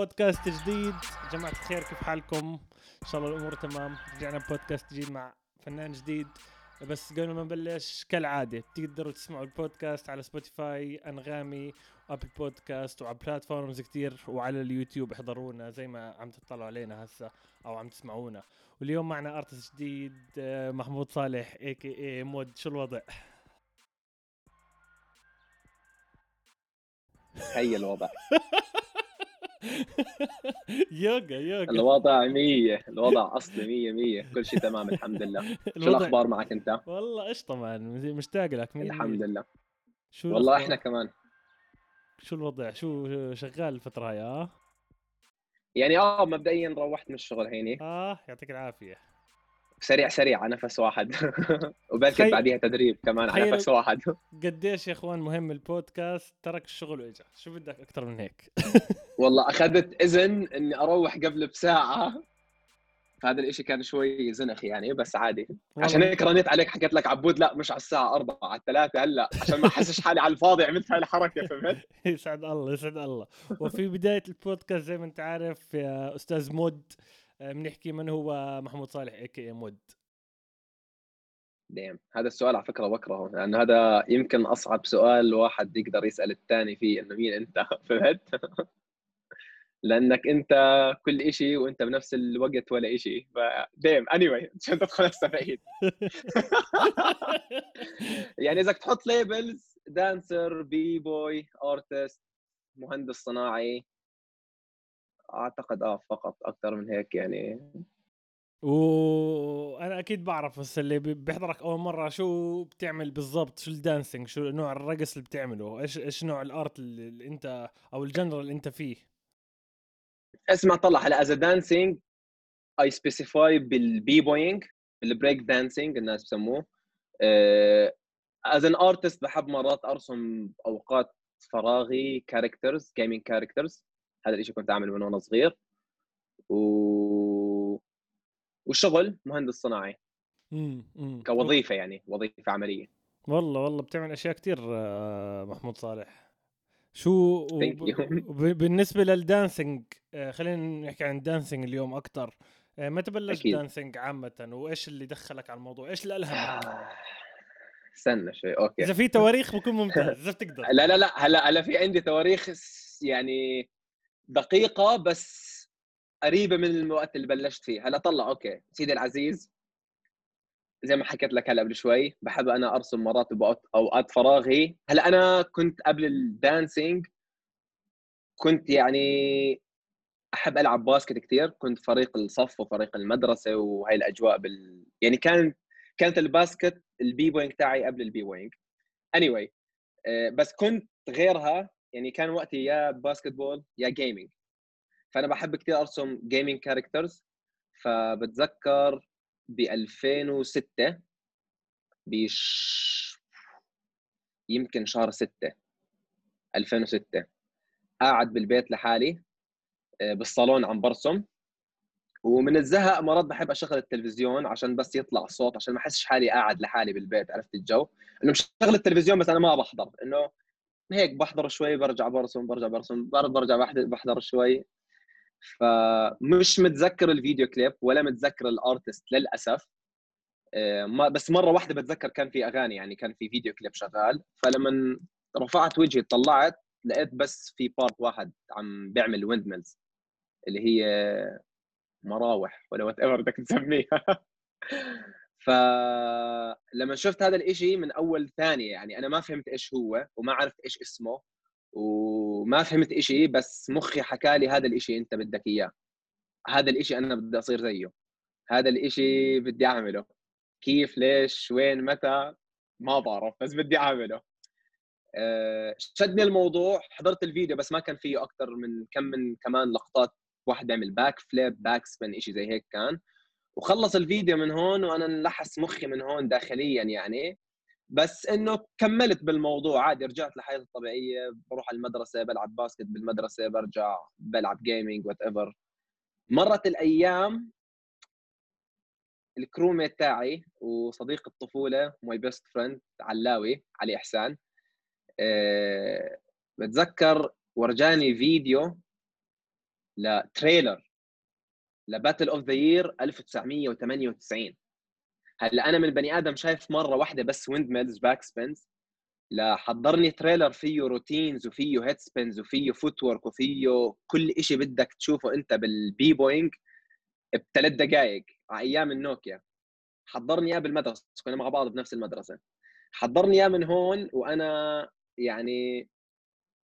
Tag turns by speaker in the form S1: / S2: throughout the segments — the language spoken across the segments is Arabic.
S1: بودكاست جديد. جماعة الخير كيف حالكم؟ إن شاء الله الأمور تمام. رجعنا بودكاست جديد مع فنان جديد. بس قبل ما نبلش كالعادة تقدروا تسمعوا البودكاست على سبوتيفاي أنغامي و Apple Podcasts وعلى platforms كتير وعلى اليوتيوب احضرونا زي ما عم تطلعوا علينا هسا أو عم تسمعونا. واليوم معنا artist جديد آه، محمود صالح a.k.a مود. شو الوضع؟
S2: هي الوضع.
S1: يوغا يوغا.
S2: الوضع مية الوضع أصلي مية مية. كل شيء تمام الحمد لله. شو الأخبار معك أنت؟
S1: والله قشطة مان مشتاق لك
S2: مين الحمد لله.
S1: شو
S2: والله إحنا كمان.
S1: شو الوضع؟ شو شغال الفترة هاي آه؟
S2: يعني آه مبدئيا روحت من الشغل هيني.
S1: آه يعطيك العافية.
S2: سريع سريع على نفس واحد. وبركي خي... بعديها تدريب كمان على نفس واحد.
S1: قديش يا إخوان مهم البودكاست ترك الشغل وإجا. شو بدك أكثر من هيك؟
S2: والله أخذت إذن إني أروح قبل بساعة. فهذا الإشي كان شوي زنخ يعني بس عادي. عشان هيك رنيت عليك حكيت لك عبود لا مش على الساعة 4 على 3 هلأ عشان ما أحسش حالي على الفاضي عملت هاي الحركة فهمت؟
S1: يسعد الله يسعد الله. وفي بداية البودكاست زي ما أنت عارف يا أستاذ مود بنحكي من هو محمود صالح a.k.a مود.
S2: damn هذا السؤال على فكرة بكرهه لأنه هذا يمكن أصعب سؤال واحد يقدر يسأل الثاني فيه إنه مين أنت؟ فهمت؟ لأنك أنت كل شيء وأنت بنفس الوقت ولا شيء ف damn anyway عشان تدخل هسه بعيد. يعني إذا تحط labels dancer b-boy artist مهندس صناعي أعتقد آه فقط أكثر من هيك يعني.
S1: وأنا أكيد بعرف بس اللي بيحضرك أول مرة شو بتعمل بالضبط؟ شو ال dancing؟ شو نوع الرقص اللي بتعمله؟ إيش إيش نوع ال art اللي أنت أو ال genre اللي أنت فيه؟
S2: اسمع طلع. هلا as dancing I specify بال b-boying بال breakdancing الناس بسموه. as an artist بحب مرات أرسم أوقات فراغي characters gaming characters هذا الشيء كنت أعمله من وأنا صغير. و والشغل مهندس صناعي.
S1: امم
S2: كوظيفة يعني وظيفة عملية.
S1: والله والله بتعمل أشياء كثير آه، محمود صالح. شو بالنسبة لل dancing آه، خلينا نحكي عن ال dancing اليوم أكثر آه، متى بلشت dancing عامة وإيش اللي دخلك على الموضوع؟ إيش اللي الهمك
S2: استنى شوي okay.
S1: إذا في تواريخ بكون ممتاز إذا بتقدر.
S2: لا لا لا هلأ هلأ في عندي تواريخ يعني دقيقة بس قريبة من الوقت اللي بلشت فيه. هلا طلع okay. سيدي العزيز زي ما حكيت لك هلا قبل شوي بحب أنا أرسم مرات اوقات فراغي. هلا أنا كنت قبل ال dancing كنت يعني أحب ألعب basket كثير كنت فريق الصف وفريق المدرسة وهي الأجواء بال يعني كان كانت ال basket ال b-boying تاعي قبل ال b-boying anyway, آه، بس كنت غيرها يعني كان وقتي يا basketball يا gaming فأنا بحب كثير أرسم gaming characters فبتذكر ب 2006 بش يمكن شهر 6 2006 قاعد بالبيت لحالي آه، بالصالون عم برسم. ومن الزهق مرات بحب أشغل التلفزيون عشان بس يطلع صوت عشان ما أحسش حالي قاعد لحالي بالبيت عرفت الجو؟ إنه مشغل التلفزيون بس أنا ما بحضر إنه هيك بحضر شوي برجع برسم برجع برسم برجع بحضر شوي. فمش متذكر ال video clip ولا متذكر ال artist للأسف. آه، بس مرة واحدة بتذكر كان في أغاني يعني كان في video clip شغال. فلما رفعت وجهي طلعت لقيت بس في part واحد عم بيعمل windmills اللي هي مراوح ولا whatever بدك تسميها. فلما شفت هذا الإشي من أول ثانية يعني أنا ما فهمت إيش هو وما عرفت إيش اسمه وما فهمت إشي بس مخي حكى لي هذا الإشي أنت بدك إياه. هذا الإشي أنا بدي أصير زيه. هذا الإشي بدي أعمله. كيف ليش وين متى؟ ما بعرف بس بدي أعمله. أه شدني الموضوع. حضرت الفيديو بس ما كان فيه أكثر من كم من كمان لقطات. واحد بيعمل backflip backspin إشي زي هيك كان. وخلص الفيديو من هون وأنا انلحس مخي من هون داخليا يعني. بس إنه كملت بالموضوع عادي رجعت لحياتي الطبيعية بروح على المدرسة بلعب basket بالمدرسة برجع بلعب gaming whatever مرت الأيام ال crewmate تاعي وصديق الطفولة my best friend علاوي علي إحسان أه بتذكر ورجاني فيديو ل trailer ل Battle of the Year 1998 هلا أنا من بني آدم شايف مرة واحدة بس windmills backspins لا حضرني trailer فيه routines وفيه headspins وفيه footwork وفيه كل شيء بدك تشوفه أنت بال b-boying بثلاث دقائق على أيام النوكيا. حضرني إياه بالمدرسة كنا مع بعض بنفس المدرسة. حضرني إياه من هون وأنا يعني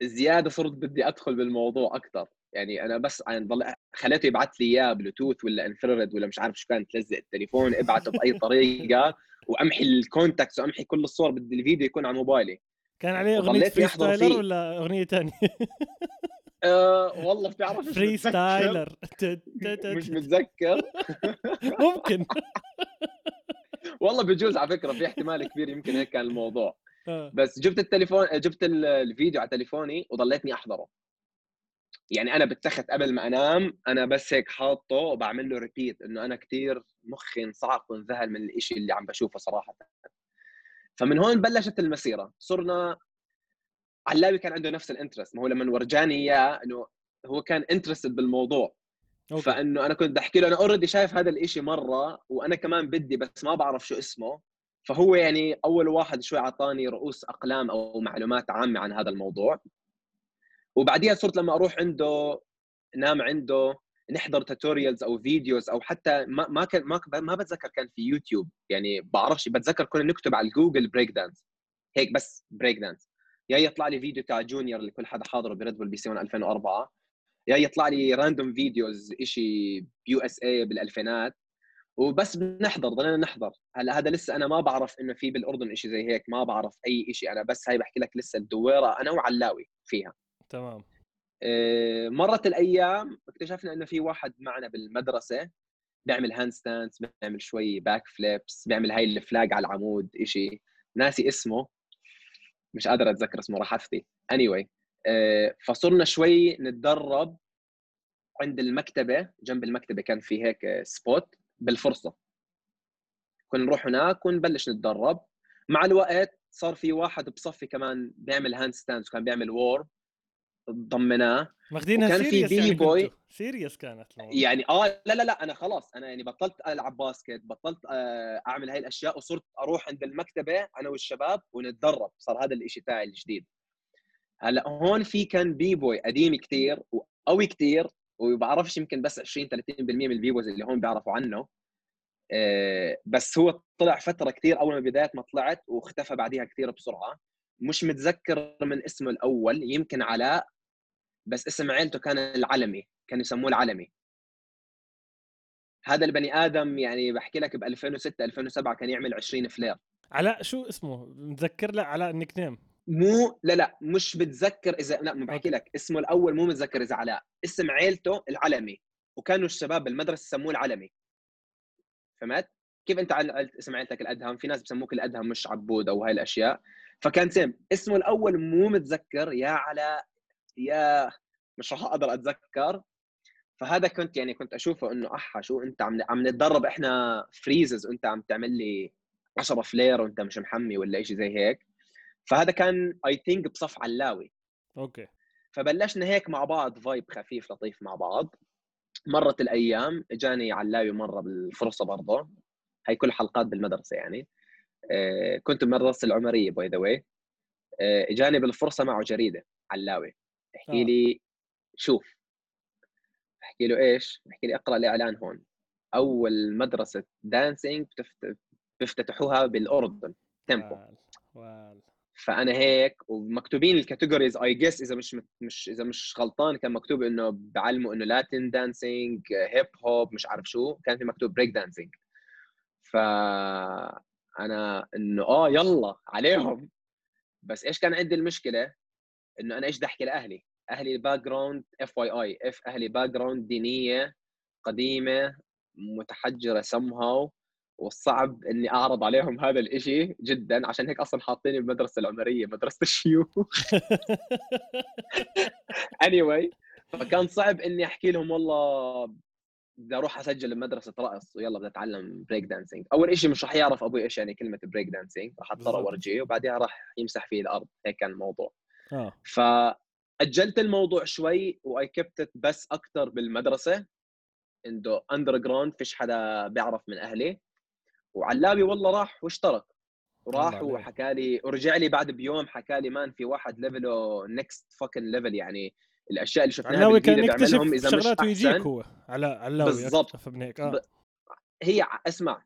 S2: زيادة صرت بدي أدخل بالموضوع أكثر يعني أنا بس يعني ضل خليته يبعث لي إياه بلوتوث ولا infrared ولا مش عارف شو كان تلزق التليفون ابعته بأي طريقة وأمحي ال contacts وأمحي كل الصور بدي الفيديو يكون على موبايلي.
S1: كان عليه أغنية Freestyler ولا أغنية ثانية؟
S2: أه والله بتعرف
S1: Freestyler
S2: مش متذكر.
S1: ممكن.
S2: والله بجوز على فكرة في احتمال كبير يمكن هيك كان الموضوع. آه. بس جبت التليفون جبت الفيديو على تليفوني وضليتني أحضره. يعني أنا بالتخت قبل ما أنام أنا بس هيك حاطه وبعمل له repeat إنه أنا كثير مخي انصعق وانذهل من الشيء اللي عم بشوفه صراحة. فمن هون بلشت المسيرة. صرنا علاوي كان عنده نفس ال interest ما هو لما ورجاني إياه إنه هو كان interested بالموضوع. okay. فإنه أنا كنت احكي له أنا already شايف هذا الإشي مرة وأنا كمان بدي بس ما بعرف شو اسمه. فهو يعني أول واحد شوي أعطاني رؤوس أقلام أو معلومات عامة عن هذا الموضوع. وبعديها صرت لما أروح عنده نام عنده نحضر tutorials أو videos أو حتى ما ما كان ما ما بتذكر كان في يوتيوب. يعني بعرفش بتذكر كنا نكتب على جوجل break dance هيك بس break dance يا يطلع لي فيديو تاع جونيور اللي كل حدا حاضره ب Red Bull BC 2004 يا يطلع لي random videos شيء ب USA بالألفينات. وبس بنحضر ضلينا نحضر. هلا هذا لسه أنا ما بعرف إنه في بالأردن شيء زي هيك ما بعرف أي شيء أنا بس هاي بحكي لك لسه الدويرة أنا وعلاوي فيها.
S1: تمام.
S2: آه، مرت الأيام اكتشفنا إنه في واحد معنا بالمدرسة بيعمل handstands بيعمل شوي backflips بيعمل هاي ال flag على العمود شيء ناسي اسمه. مش قادر أتذكر اسمه راح أفتي. Anyway. آه، فصرنا شوي نتدرب عند المكتبة جنب المكتبة كان في هيك سبوت بالفرصة. كنا نروح هناك ونبلش نتدرب. مع الوقت صار في واحد بصفي كمان بيعمل هاند ستاندز وكان بيعمل وور ضمناه
S1: ماخذينها كان في بي يعني بوي سيريس كانت
S2: يعني آه لا لا لا أنا خلاص أنا يعني بطلت ألعب باسكت بطلت آه، أعمل هاي الأشياء وصرت أروح عند المكتبة أنا والشباب ونتدرب صار هذا الشيء تاعي الجديد. هلأ هون في كان b-boy قديم كثير وقوي كثير وبعرفش يمكن بس 20 30% من ال b-boys اللي هون بيعرفوا عنه. آه، بس هو طلع فترة كثير أول ما بداية ما طلعت واختفى بعديها كثير بسرعة. مش متذكر من اسمه الأول يمكن علاء بس اسم عيلته كان العلمي كانوا يسموه العلمي. هذا البني آدم يعني بحكي لك ب 2006 2007 كان يعمل 20 flare.
S1: علاء شو اسمه؟ متذكر لا علاء ال nickname
S2: مو لا لا مش بتذكر إذا لا ما بحكي لك اسمه الأول مو متذكر إذا علاء. اسم عيلته العلمي وكانوا الشباب بالمدرسة يسموه العلمي. فهمت؟ كيف أنت اسم عيلتك الأدهم؟ في ناس بسموك الأدهم مش عبود أو هاي الأشياء. فكان same اسمه الأول مو متذكر. يا علاء يا مش راح أقدر أتذكر. فهذا كنت يعني كنت أشوفه إنه أحا شو أنت عم عم نتدرب إحنا freezes وأنت عم تعمل لي 10 flare وأنت مش محمي ولا شيء زي هيك. فهذا كان I think بصف علاوي.
S1: okay.
S2: فبلشنا هيك مع بعض vibe خفيف لطيف مع بعض. مرت الأيام اجاني علاوي مرة بالفرصة برضه. هي كل حلقات بالمدرسة يعني. آه، كنت بمدرسه العمرية by the way اجاني بالفرصة معه جريدة علاوي. احكي آه. لي شوف احكي له إيش؟ احكي لي اقرأ الاعلان هون. أول مدرسة dancing بيفتتحوها بالأردن Tempo فأنا هيك ومكتوبين ال categories I guess إذا مش مش إذا مش غلطان كان مكتوب إنه بعلموا إنه Latin dancing hip hop مش عارف شو كان في مكتوب break dancing ف أنا إنه آه يلا عليهم. بس إيش كان عندي المشكلة؟ إنه أنا إيش بدي أحكي لأهلي؟ أهلي background FYI اف أهلي background دينية قديمة متحجرة سم هاو والصعب إني أعرض عليهم هذا الإشي جدا عشان هيك أصلا حاطيني بالمدرسة العمرية مدرسة الشيوخ. Anyway فكان صعب إني أحكي لهم والله بدي أروح أسجل بمدرسة رقص ويلا بدي أتعلم break dancing أول شيء مش رح يعرف أبوي إيش يعني كلمة break dancing راح أضطر أورجيه وبعدها راح يمسح فيه الأرض. هيك كان الموضوع.
S1: آه.
S2: ف أجلت الموضوع شوي و I kept it بس أكثر بالمدرسة عنده underground فيش حدا بيعرف من أهلي. وعلاوي والله راح واشترك. وراح وحكى لي ورجع لي بعد بيوم حكى لي man في واحد level ه next fucking level يعني الأشياء اللي شفناها
S1: علاوي كان يكتشف إذا شغلات ويجيك هو. على علاوي
S2: بالضبط.
S1: آه. ب...
S2: هي اسمع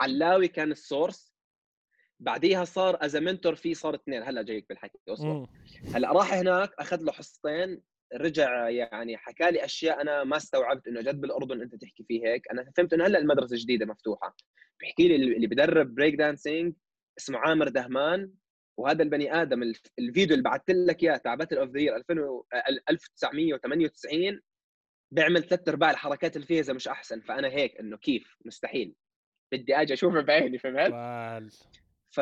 S2: علاوي كان ال source بعديها صار as mentor في صار اثنين. هلا جايك بالحكي أصبر. هلا راح هناك أخذ له حصتين رجع يعني حكى لي أشياء أنا ما استوعبت إنه جد بالأردن أنت تحكي فيه هيك. أنا فهمت إنه هلا المدرسة جديدة مفتوحة. بيحكي لي اللي بدرب break dancing اسمه عامر دهمان وهذا البني آدم الفيديو اللي بعثت لك إياه تاع Battle of the Year 1998 بيعمل ثلاث أرباع الحركات اللي فيها اذا مش أحسن. فأنا هيك إنه كيف؟ مستحيل. بدي أجي أشوفه بعيني فهمت؟ ف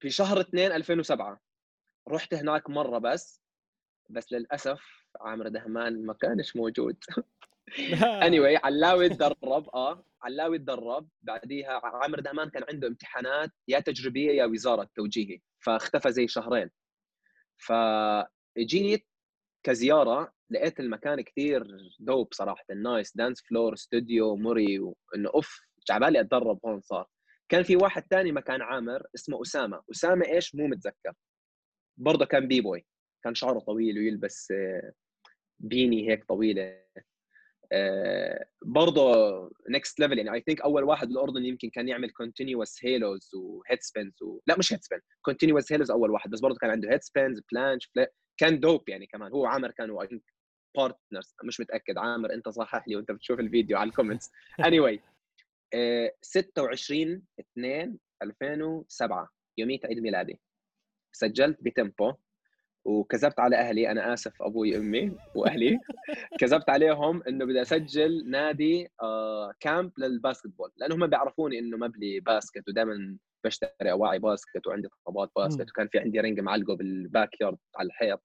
S2: في شهر 2 2007 رحت هناك مرة بس بس للأسف عامر دهمان ما كانش موجود. any anyway, علاوي تدرب آه علاوي تدرب. بعديها عامر دهمان كان عنده امتحانات يا تجريبية يا وزارة توجيهي فاختفى زي شهرين. فجيت كزيارة لقيت المكان كثير dope صراحة nice dance floor استوديو مري وانه أوف جعبالي أتدرب هون صار. كان في واحد ثاني مكان عامر اسمه أسامة. أسامة إيش؟ مو متذكر. برضه كان b-boy. كان شعره طويل ويلبس آه، beanie هيك طويلة. آه، برضه next level يعني I think أول واحد بالأردن يمكن كان يعمل continuous halos و headspins و... لا مش headspin continuous halos أول واحد. بس برضه كان عنده headspins planche كان dope يعني كمان. هو عامر كانوا I partners مش متأكد. عامر أنت صحح لي وأنت بتشوف الفيديو على ال comments anyway 26 2 2007 يوميت عيد ميلادي. سجلت بتمبو وكذبت على أهلي أنا آسف أبوي امي وأهلي. كذبت عليهم إنه بدي أسجل نادي آه camp لل basketball لأنه هم بيعرفوني إنه مبلي basket ودائما بشتري أواعي basket وعندي طلبات basket وكان في عندي ring معلقه بال backyard على الحيط.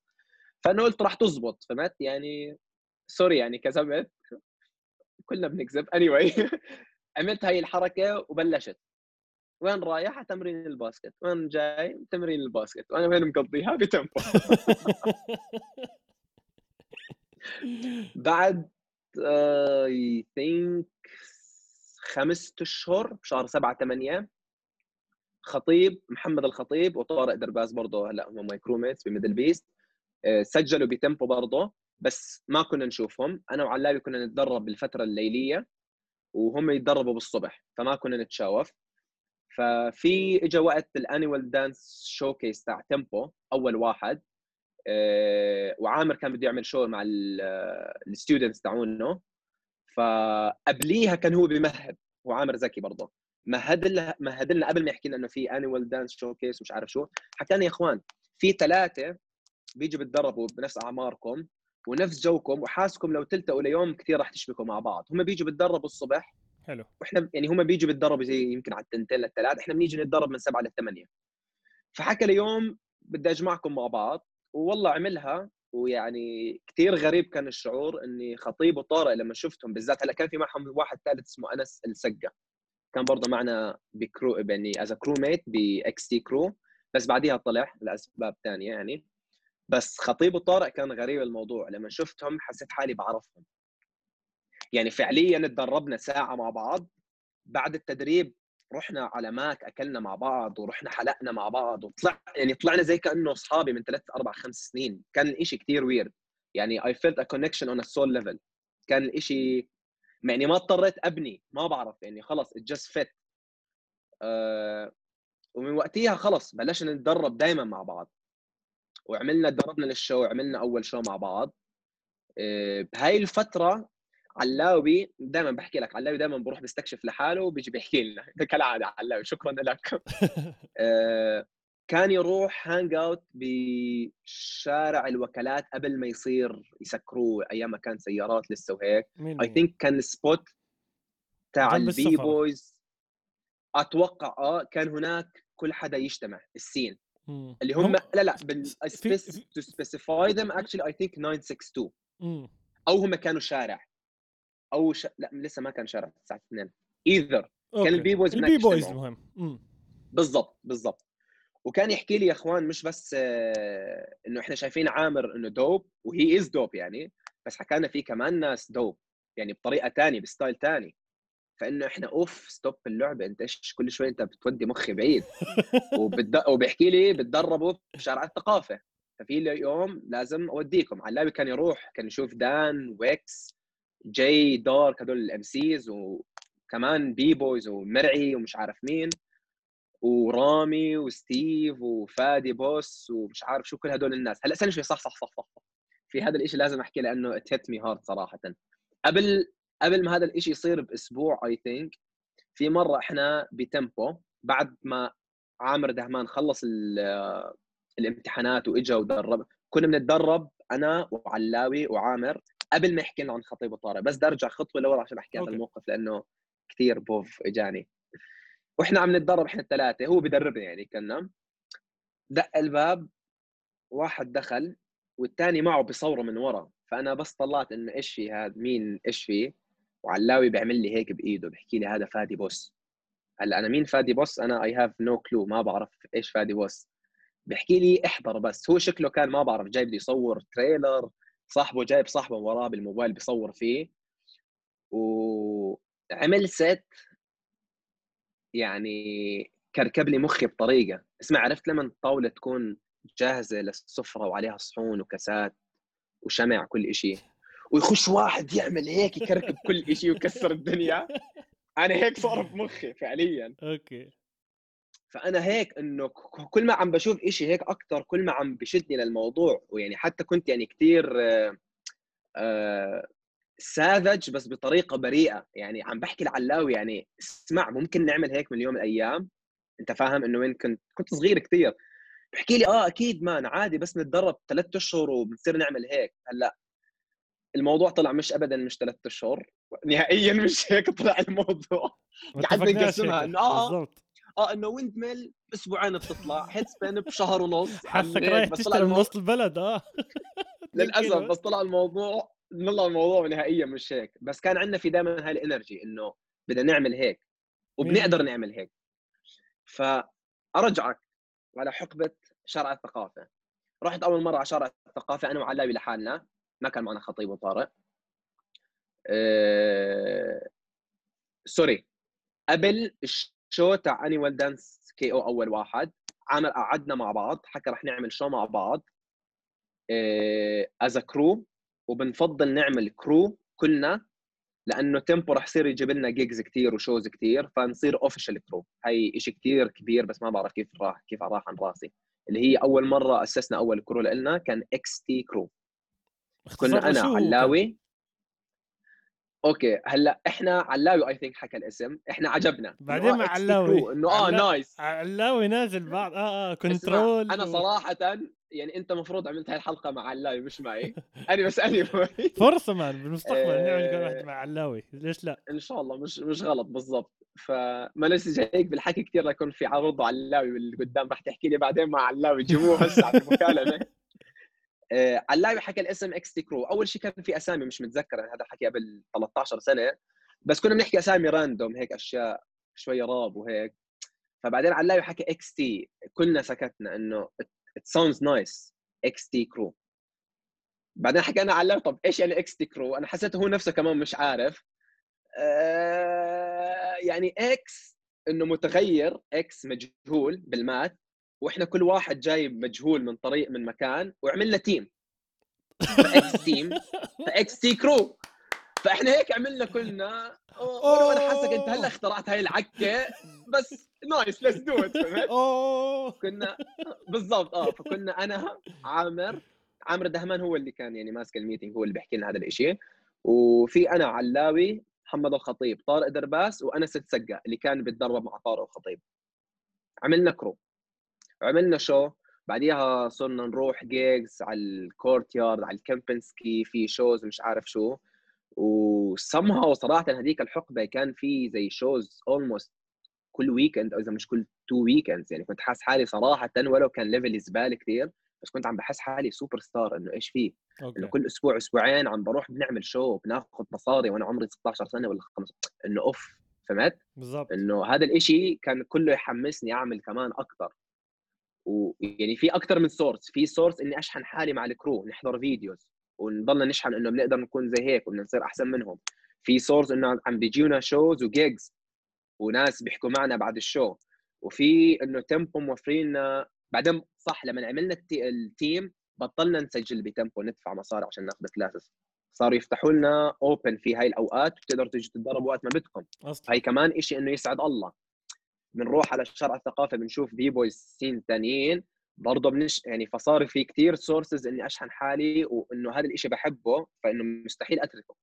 S2: فأنا قلت راح تزبط فهمت؟ يعني sorry يعني كذبت. كلنا بنكذب. anyway. عملت هاي الحركة وبلشت. وين رايح تمرين ال basket. وين جاي؟ تمرين ال basket. وأنا وين مقضيها؟ بتمبو بعد I uh, think خمسة أشهر بشهر سبعة ثمانية خطيب محمد الخطيب وطارق درباز برضه هلأ هم my crewmates بميدل بيست سجلوا بتمبو برضه بس ما كنا نشوفهم. أنا وعلاوي كنا نتدرب بالفترة الليلية. وهم يتدربوا بالصبح فما كنا نتشاوف. ففي اجى وقت ال annual dance showcase تاع تيمبو أول واحد أه وعامر كان بده يعمل show مع ال students تاعونه. فقبليها كان هو بمهد وعامر زكي برضه. مهد لنا مهد لنا قبل ما يحكي لنا إنه في annual dance showcase مش عارف شو. حكى لنا يا إخوان في ثلاثة بيجوا بتدربوا بنفس أعماركم. ونفس جوكم وحاسكم لو تلتقوا ليوم كثير راح تشبكوا مع بعض. هم بيجوا بتدربوا الصبح.
S1: حلو.
S2: وإحنا يعني هم بيجوا بيتدربوا زي يمكن على التنتين للثلاث. إحنا بنيجي نتدرب من سبعة للثمانيه فحكى لي يوم بدي أجمعكم مع بعض. والله عملها. ويعني كثير غريب كان الشعور إني خطيب وطارق لما شفتهم بالذات. هلأ كان في معهم واحد ثالث اسمه أنس السقا. كان برضه معنا ب crew يعني as crewmate باكس تي crew بس بعديها طلع لأسباب ثانية يعني. بس خطيب وطارق كان غريب الموضوع لما شفتهم حسيت حالي بعرفهم. يعني فعليا تدربنا ساعة مع بعض بعد التدريب رحنا على ماك أكلنا مع بعض ورحنا حلقنا مع بعض وطلع يعني طلعنا زي كأنه أصحابي من ثلاث أربع خمس سنين. كان الإشي كثير weird يعني felt a connection on a soul level. كان الإشي يعني ما اضطريت أبني ما بعرف يعني خلص just fit. أه ومن وقتها خلص بلشنا نتدرب دائما مع بعض. وعملنا دربنا لل show عملنا أول show مع بعض. أه بهاي الفترة علاوي دائما بحكي لك علاوي دائما بروح بيستكشف لحاله وبيجي بيحكي لنا. كالعادة علاوي شكرا لك. آه، كان يروح hang out بشارع الوكالات قبل ما يصير يسكروه أيام ما كان سيارات لسه وهيك. I think كان ال spot تاع ال b-boys. أتوقع آه كان هناك كل حدا يجتمع. ال scene. اللي هم لا لا to specify them actually I think 962 أو هم كانوا شارع. أو ش... لا لسه ما كان شارع الساعة 2 either كان ال b-boys
S1: ال b-boys مهم.
S2: بالضبط بالضبط. وكان يحكي لي يا إخوان مش بس آه، إنه إحنا شايفين عامر إنه dope و he is dope يعني بس حكى لنا في كمان ناس dope يعني بطريقة ثانية ب style ثاني فانه إحنا أوف stop اللعبة. أنت إيش كل شوي أنت بتودي مخي بعيد. وبد... وبيحكي لي بتدربوا في شارع الثقافة. ففي يوم لازم أوديكم. علاوي كان يروح كان يشوف دان ويكس جاي دارك هدول ال MCs وكمان b-boys ومرعي ومش عارف مين ورامي وستيف وفادي بوس ومش عارف شو كل هدول الناس. هلأ استنى شوي صح صح صح صح في هذا الشيء لازم أحكي لأنه hit me hard صراحة. قبل قبل ما هذا الشيء يصير بأسبوع I think في مرة إحنا بتمبو بعد ما عامر دهمان خلص الامتحانات وإجا ودرب كنا بنتدرب أنا وعلاوي وعامر قبل ما يحكي لنا عن خطيب وطارق بس بدي ارجع خطوة لورا عشان أحكي عن الموقف لأنه كثير بوف إجاني. وإحنا عم نتدرب إحنا الثلاثة هو بدربنا يعني كنا. دق الباب واحد دخل والثاني معه بصوره من ورا. فأنا بس طلعت إنه إيش في هذا مين إيش في؟ وعلاوي بيعمل لي هيك بإيده بيحكي لي هذا فادي بوس. هلأ أنا مين فادي بوس؟ أنا I have no clue ما بعرف إيش فادي بوس. بيحكي لي احضر بس هو شكله كان ما بعرف جاي بده يصور trailer صاحبه جايب صاحبه وراه بالموبايل بيصور فيه. وعمل set يعني كركب لي مخي بطريقة. اسمع عرفت لما الطاولة تكون جاهزة للسفرة وعليها صحون وكاسات وشمع كل شيء ويخش واحد يعمل هيك يكركب كل شيء ويكسر الدنيا. أنا هيك صار بمخي فعليا.
S1: أوكي.
S2: فأنا هيك إنه كل ما عم بشوف إشي هيك أكثر كل ما عم بشدني للموضوع. ويعني حتى كنت يعني كثير آه، آه، ساذج بس بطريقة بريئة. يعني عم بحكي العلاوي يعني اسمع ممكن نعمل هيك من يوم من الأيام. أنت فاهم إنه وين كنت؟ كنت صغير كثير بحكي لي آه أكيد man عادي بس نتدرب ثلاث أشهر وبنصير نعمل هيك. هلأ الموضوع طلع مش ابدا مش ثلاث أشهر نهائيا مش هيك طلع الموضوع. قعدنا نقسمها. انه آه بالضبط. آه إنه windmill أسبوعين بتطلع headspin بشهر ونص
S1: حاسك رايح تشتغل من وسط البلد آه.
S2: للأسف بس طلع الموضوع والله الموضوع نهائيا مش هيك. بس كان عندنا في دائما هاي ال energy إنه بدنا نعمل هيك وبنقدر نعمل هيك. فأرجعك على حقبة شارع الثقافة. رحت أول مرة على شارع الثقافة أنا وعلاوي لحالنا. ما كان معنا خطيب وطارق أه... sorry. قبل ال show تاع annual dance كي أو أول واحد عمل قعدنا مع بعض حكى رح نعمل show مع بعض. as crew وبنفضل نعمل crew كلنا لأنه تيمبو رح يصير يجيب لنا gigs كثير و shows كثير فنصير official crew هي شيء كثير كبير بس ما بعرف كيف راح كيف راح عن راسي. اللي هي أول مرة أسسنا أول crew لنا كان XT crew كنا أنا علاوي. okay هلأ إحنا علاوي I think حكى الاسم إحنا عجبنا.
S1: بعدين مع علاوي.
S2: إنه آه nice
S1: علاوي نازل بعض آه آه control
S2: أنا صراحة يعني أنت المفروض عملت هاي الحلقة مع علاوي مش معي. أنا بس any
S1: فرصة man بالمستقبل نعمل كل واحد مع علاوي. ليش لا؟
S2: إن شاء الله مش مش غلط بالضبط. فما ننسى هيك بالحكي كثير يكون في عرض علاوي اللي قدام رح تحكي لي بعدين مع علاوي. جيبوه هسه على المكالمة. آه علاوي حكى الاسم XT crew أول شيء كان في أسامي مش متذكر هذا الحكي قبل 13 سنة. بس كنا بنحكي أسامي random هيك أشياء شوية راب وهيك. فبعدين علاوي حكى XT كلنا سكتنا إنه it sounds nice XT crew بعدين حكينا على طب إيش يعني XT crew أنا حسيت هو نفسه كمان مش عارف. آه يعني X إنه متغير X مجهول بال math. وإحنا كل واحد جاي مجهول من طريق من مكان وعملنا team X team ف XT crew فإحنا هيك عملنا كلنا. وأنا حاسك أنت هلأ اخترعت هاي الحكي بس nice let's do it كنا بالضبط آه فكنا أنا عامر عامر دهمان هو اللي كان يعني ماسك ال meeting هو اللي بيحكي لنا هذا الشيء وفي أنا علاوي محمد الخطيب طارق درباس وانس السقا اللي كان بيتدرب مع طارق الخطيب. عملنا crew عملنا show بعديها صرنا نروح gigs على الكورت يارد على الكمبنسكي في shows مش عارف شو. وسمها صراحة هذيك الحقبة كان في زي shows almost كل weekend أو إذا مش كل two weekends يعني كنت حاسس حالي صراحة ولو كان level ي زبالة كثير بس كنت عم بحس حالي سوبر ستار إنه إيش فيه. إنه كل أسبوع أسبوعين عم بروح بنعمل show بناخذ مصاري وأنا عمري 16 سنة ولا 15 إنه oof فهمت؟
S1: بالضبط.
S2: إنه هذا الإشي كان كله يحمسني أعمل كمان أكثر ويعني في أكثر من source في source إني أشحن حالي مع ال crew نحضر videos ونضلنا نشحن إنه بنقدر نكون زي هيك وبدنا نصير أحسن منهم. في source إنه عم بيجيونا شوز وجيجز وناس بيحكوا معنا بعد ال show وفي إنه تيمبو موفرين لنا بعدين صح لما عملنا ال team بطلنا نسجل بتيمبو ندفع مصاري عشان ناخذ classes صاروا يفتحوا لنا open في هاي الأوقات بتقدروا تيجي تتدربوا وقت ما بدكم. أصلاً. هاي كمان شيء إنه يسعد الله. بنروح على شارع الثقافة بنشوف b-boys scene ثانيين برضه بنش يعني فصار في كثير sources إني أشحن حالي وإنه هذا الشيء بحبه فإنه مستحيل أتركه.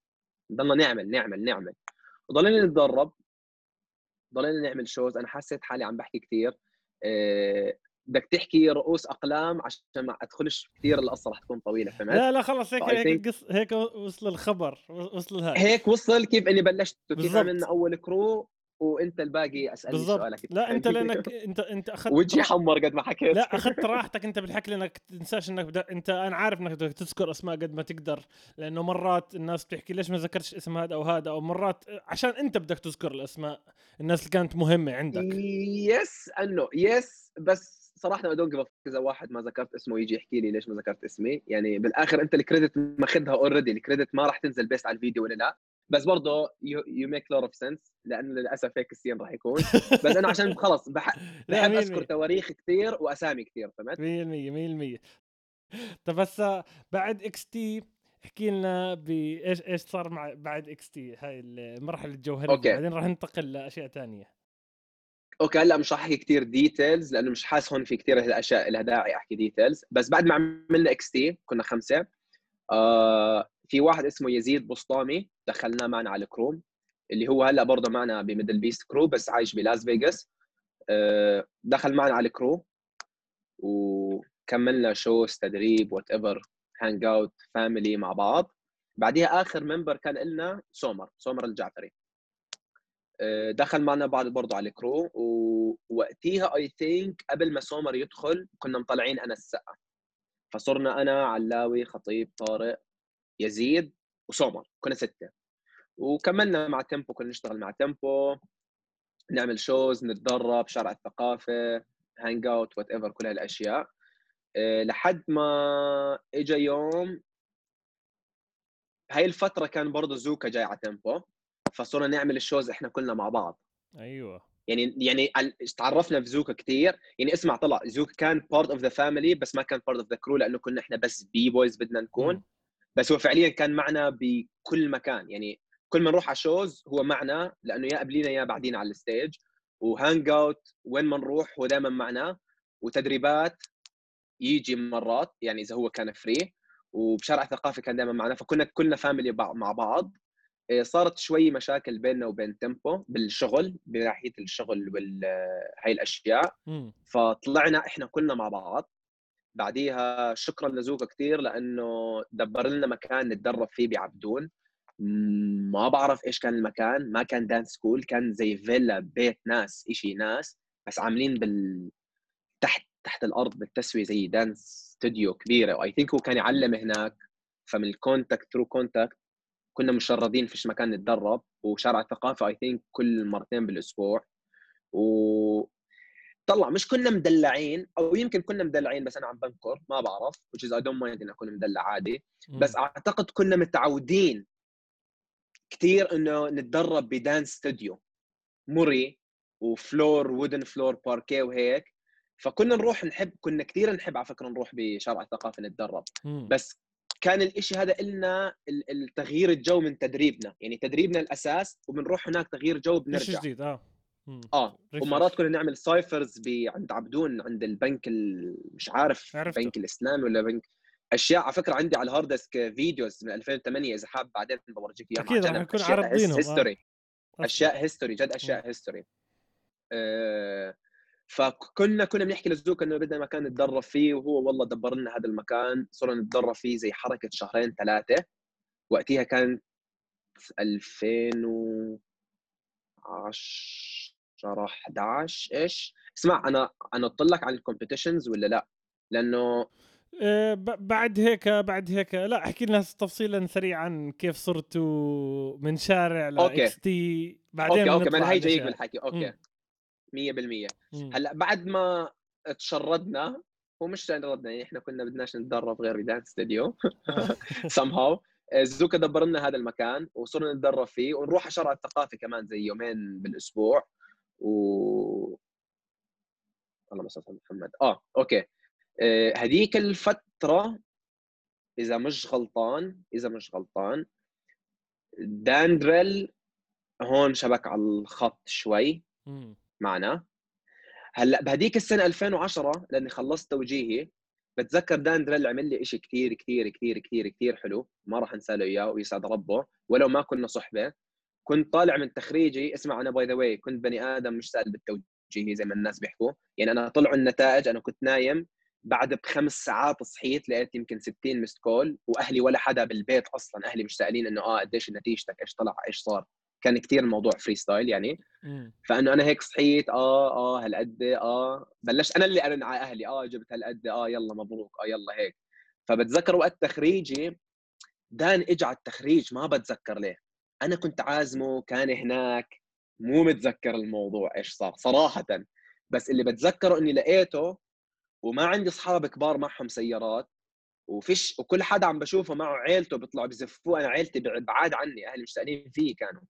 S2: ضلنا نعمل نعمل نعمل. وضلينا نتدرب. ضلينا نعمل shows أنا حسيت حالي عم بحكي كثير آه، بدك تحكي رؤوس أقلام عشان ما أدخلش كثير القصة رح تكون طويلة فهمت؟
S1: لا لا خلص هيك هيك قص هيك وصل الخبر وصل
S2: هيك وصل كيف إني بلشت كيف عملنا أول crew وإنت الباقي أسألني بالزبط. سؤالك
S1: لا أنت. لأنك أنت أنت أخذت
S2: وجهي حمر قد ما حكيت.
S1: لا أخذت راحتك أنت بالحكي لأنك تنساش إنك بدأ... أنت أنا عارف إنك بدك تذكر أسماء قد ما تقدر لأنه مرات الناس بتحكي ليش ما ذكرتش اسم هذا أو هذا أو مرات عشان أنت بدك تذكر الأسماء الناس اللي كانت مهمة عندك.
S2: yes أنه yes بس صراحة مش if إذا واحد ما ذكرت اسمه يجي يحكي لي ليش ما ذكرت اسمي. يعني بالآخر أنت ال credit ماخذها already ال credit ما راح تنزل based على الفيديو ولا لا. بس برضه you make a lot of sense لأنه للأسف هيك ال scene راح يكون. بس أنا عشان خلص بح... بحب أذكر تواريخ كثير وأسامي كثير فهمت؟
S1: 100% 100% طب هسه بعد XT احكي لنا بايش إيش صار مع بعد XT هاي المرحلة الجوهرية. okay. بعدين راح ننتقل لأشياء ثانية
S2: okay هلأ مش راح أحكي كثير details لأنه مش حاسس هون في كثير الاشياء لها داعي أحكي details بس بعد ما عملنا XT كنا خمسة. آه في واحد اسمه يزيد بسطامي دخلناه معنا على ال crew اللي هو هلا برضه معنا ب Middle Beast crew بس عايش بلاس فيغاس. آه دخل معنا على ال crew وكملنا shows تدريب whatever hang out family مع بعض. بعديها آخر member كان لنا سومر سومر الجعفري. آه، دخل معنا بعد برضه على ال crew ووقتيها I think قبل ما سومر يدخل كنا مطلعين أنا السقا. فصرنا أنا علاوي خطيب طارق يزيد وسومر كنا ستة. وكملنا مع تيمبو كنا نشتغل مع تيمبو نعمل shows نتدرب شارع الثقافة hang out whatever كل هالأشياء. آه، لحد ما اجى يوم هاي الفترة كان برضه زوكا جاي على تيمبو فصرنا نعمل ال shows إحنا كلنا مع بعض.
S1: أيوه.
S2: يعني يعني تعرفنا في زوكا كثير يعني اسمع طلع زوكا كان part of the family بس ما كان part of the crew لأنه كنا إحنا بس b-boys بدنا نكون. م. بس هو فعليا كان معنا بكل مكان. يعني كل ما نروح على shows هو معنا لأنه يا قبلينا يا بعدين على ال stage و hang out وين ما نروح هو دائما معنا. وتدريبات يجي مرات يعني إذا هو كان free وبشارع ثقافة كان دائما معنا فكنا كلنا family مع بعض. إيه، صارت شوي مشاكل بيننا وبين تيمبو بالشغل بناحية الشغل وهي الأشياء. فطلعنا إحنا كلنا مع بعض. بعديها شكرا لزوكا كثير لأنه دبر لنا مكان نتدرب فيه بعبدون. ما بعرف إيش كان المكان ما كان dance school كان زي فيلا بيت ناس إشي ناس بس عاملين بال تحت تحت الأرض بالتسوية زي dance studio كبيرة. I think هو كان يعلم هناك فمن ال contact through contact كنا مشردين فيش مكان نتدرب وشارع الثقافة I think كل مرتين بالأسبوع. و طلع مش كنا مدلعين أو يمكن كنا مدلعين بس أنا عم بنكر ما بعرف which is I don't mind إني أكون مدلع عادي. بس أعتقد كنا متعودين كثير إنه نتدرب ب dance studio مري و floor wooden floor باركيه وهيك. فكنا نروح نحب كنا كثير نحب على فكرة نروح بشارع الثقافة نتدرب. بس كان الإشي هذا إلنا التغيير الجو من تدريبنا. يعني تدريبنا الأساس وبنروح هناك تغيير جو بنرجع.
S1: جديد آه.
S2: آه ومرات كنا نعمل cyphers عند عبدون عند البنك مش عارف
S1: عرفته.
S2: البنك الاسلامي ولا بنك؟ أشياء على فكرة عندي على ال hard disk videos من 2008 إذا حاب بعدين بورجيك
S1: إياها أكيد راح نكون عارضينهم
S2: history آه. أشياء history جد أشياء history آه فكنا كنا بنحكي لزوكا إنه بدنا مكان نتدرب فيه وهو والله دبر لنا هذا المكان. صرنا نتدرب فيه زي حركة شهرين ثلاثة. وقتها كانت 2010 11 إيش؟ اسمع أنا أنا قلت لك عن ال competitions ولا لا؟ لأنه
S1: آه، بعد هيك بعد هيك. لا احكي لنا تفصيلا سريعا كيف صرتوا من شارع ل XT.
S2: بعدين okay okay ما هي جايك بالحكي. okay. 100% هلأ بعد ما تشردنا ومش تشردنا يعني إحنا كنا بدناش نتدرب غير ب dance studio
S1: آه.
S2: سم هاو زوكا دبر لنا هذا المكان وصرنا نتدرب فيه ونروح على شارع الثقافي كمان زي يومين بالأسبوع. و اللهم صل على محمد. آه okay. آه، هذيك الفترة إذا مش غلطان إذا مش غلطان داندريل هون شبك على الخط شوي. معنا. هلأ بهديك السنة 2010 لأني خلصت توجيهي بتذكر داندريل عمل لي شيء كثير كثير كثير كثير كثير حلو ما راح انسى له اياه ويسعد ربه ولو ما كنا صحبة. كنت طالع من تخريجي اسمع أنا by the way كنت بني آدم مش سائل بالتوجيهي زي ما الناس بيحكوا. يعني أنا طلعوا النتائج أنا كنت نايم بعد بخمس ساعات صحيت لقيت يمكن 60 missed call وأهلي ولا حدا بالبيت أصلا. أهلي مش سائلين إنه آه قديش نتيجتك إيش طلع إيش صار. كان كثير الموضوع freestyle يعني. فإنه أنا هيك صحيت آه آه هالقد آه بلشت أنا اللي أرن على أهلي. آه جبت هالقد آه يلا مبروك آه يلا هيك. فبتذكر وقت تخريجي دان اجى على التخريج ما بتذكر ليه. أنا كنت عازمه كان هناك مو متذكر الموضوع إيش صار صراحة بس اللي بتذكره إني لقيته وما عندي أصحاب كبار معهم سيارات وفيش وكل حدا عم بشوفه معه عيلته بيطلعوا بزفوه أنا عيلتي بعاد عني أهلي مش سائلين فيه كانوا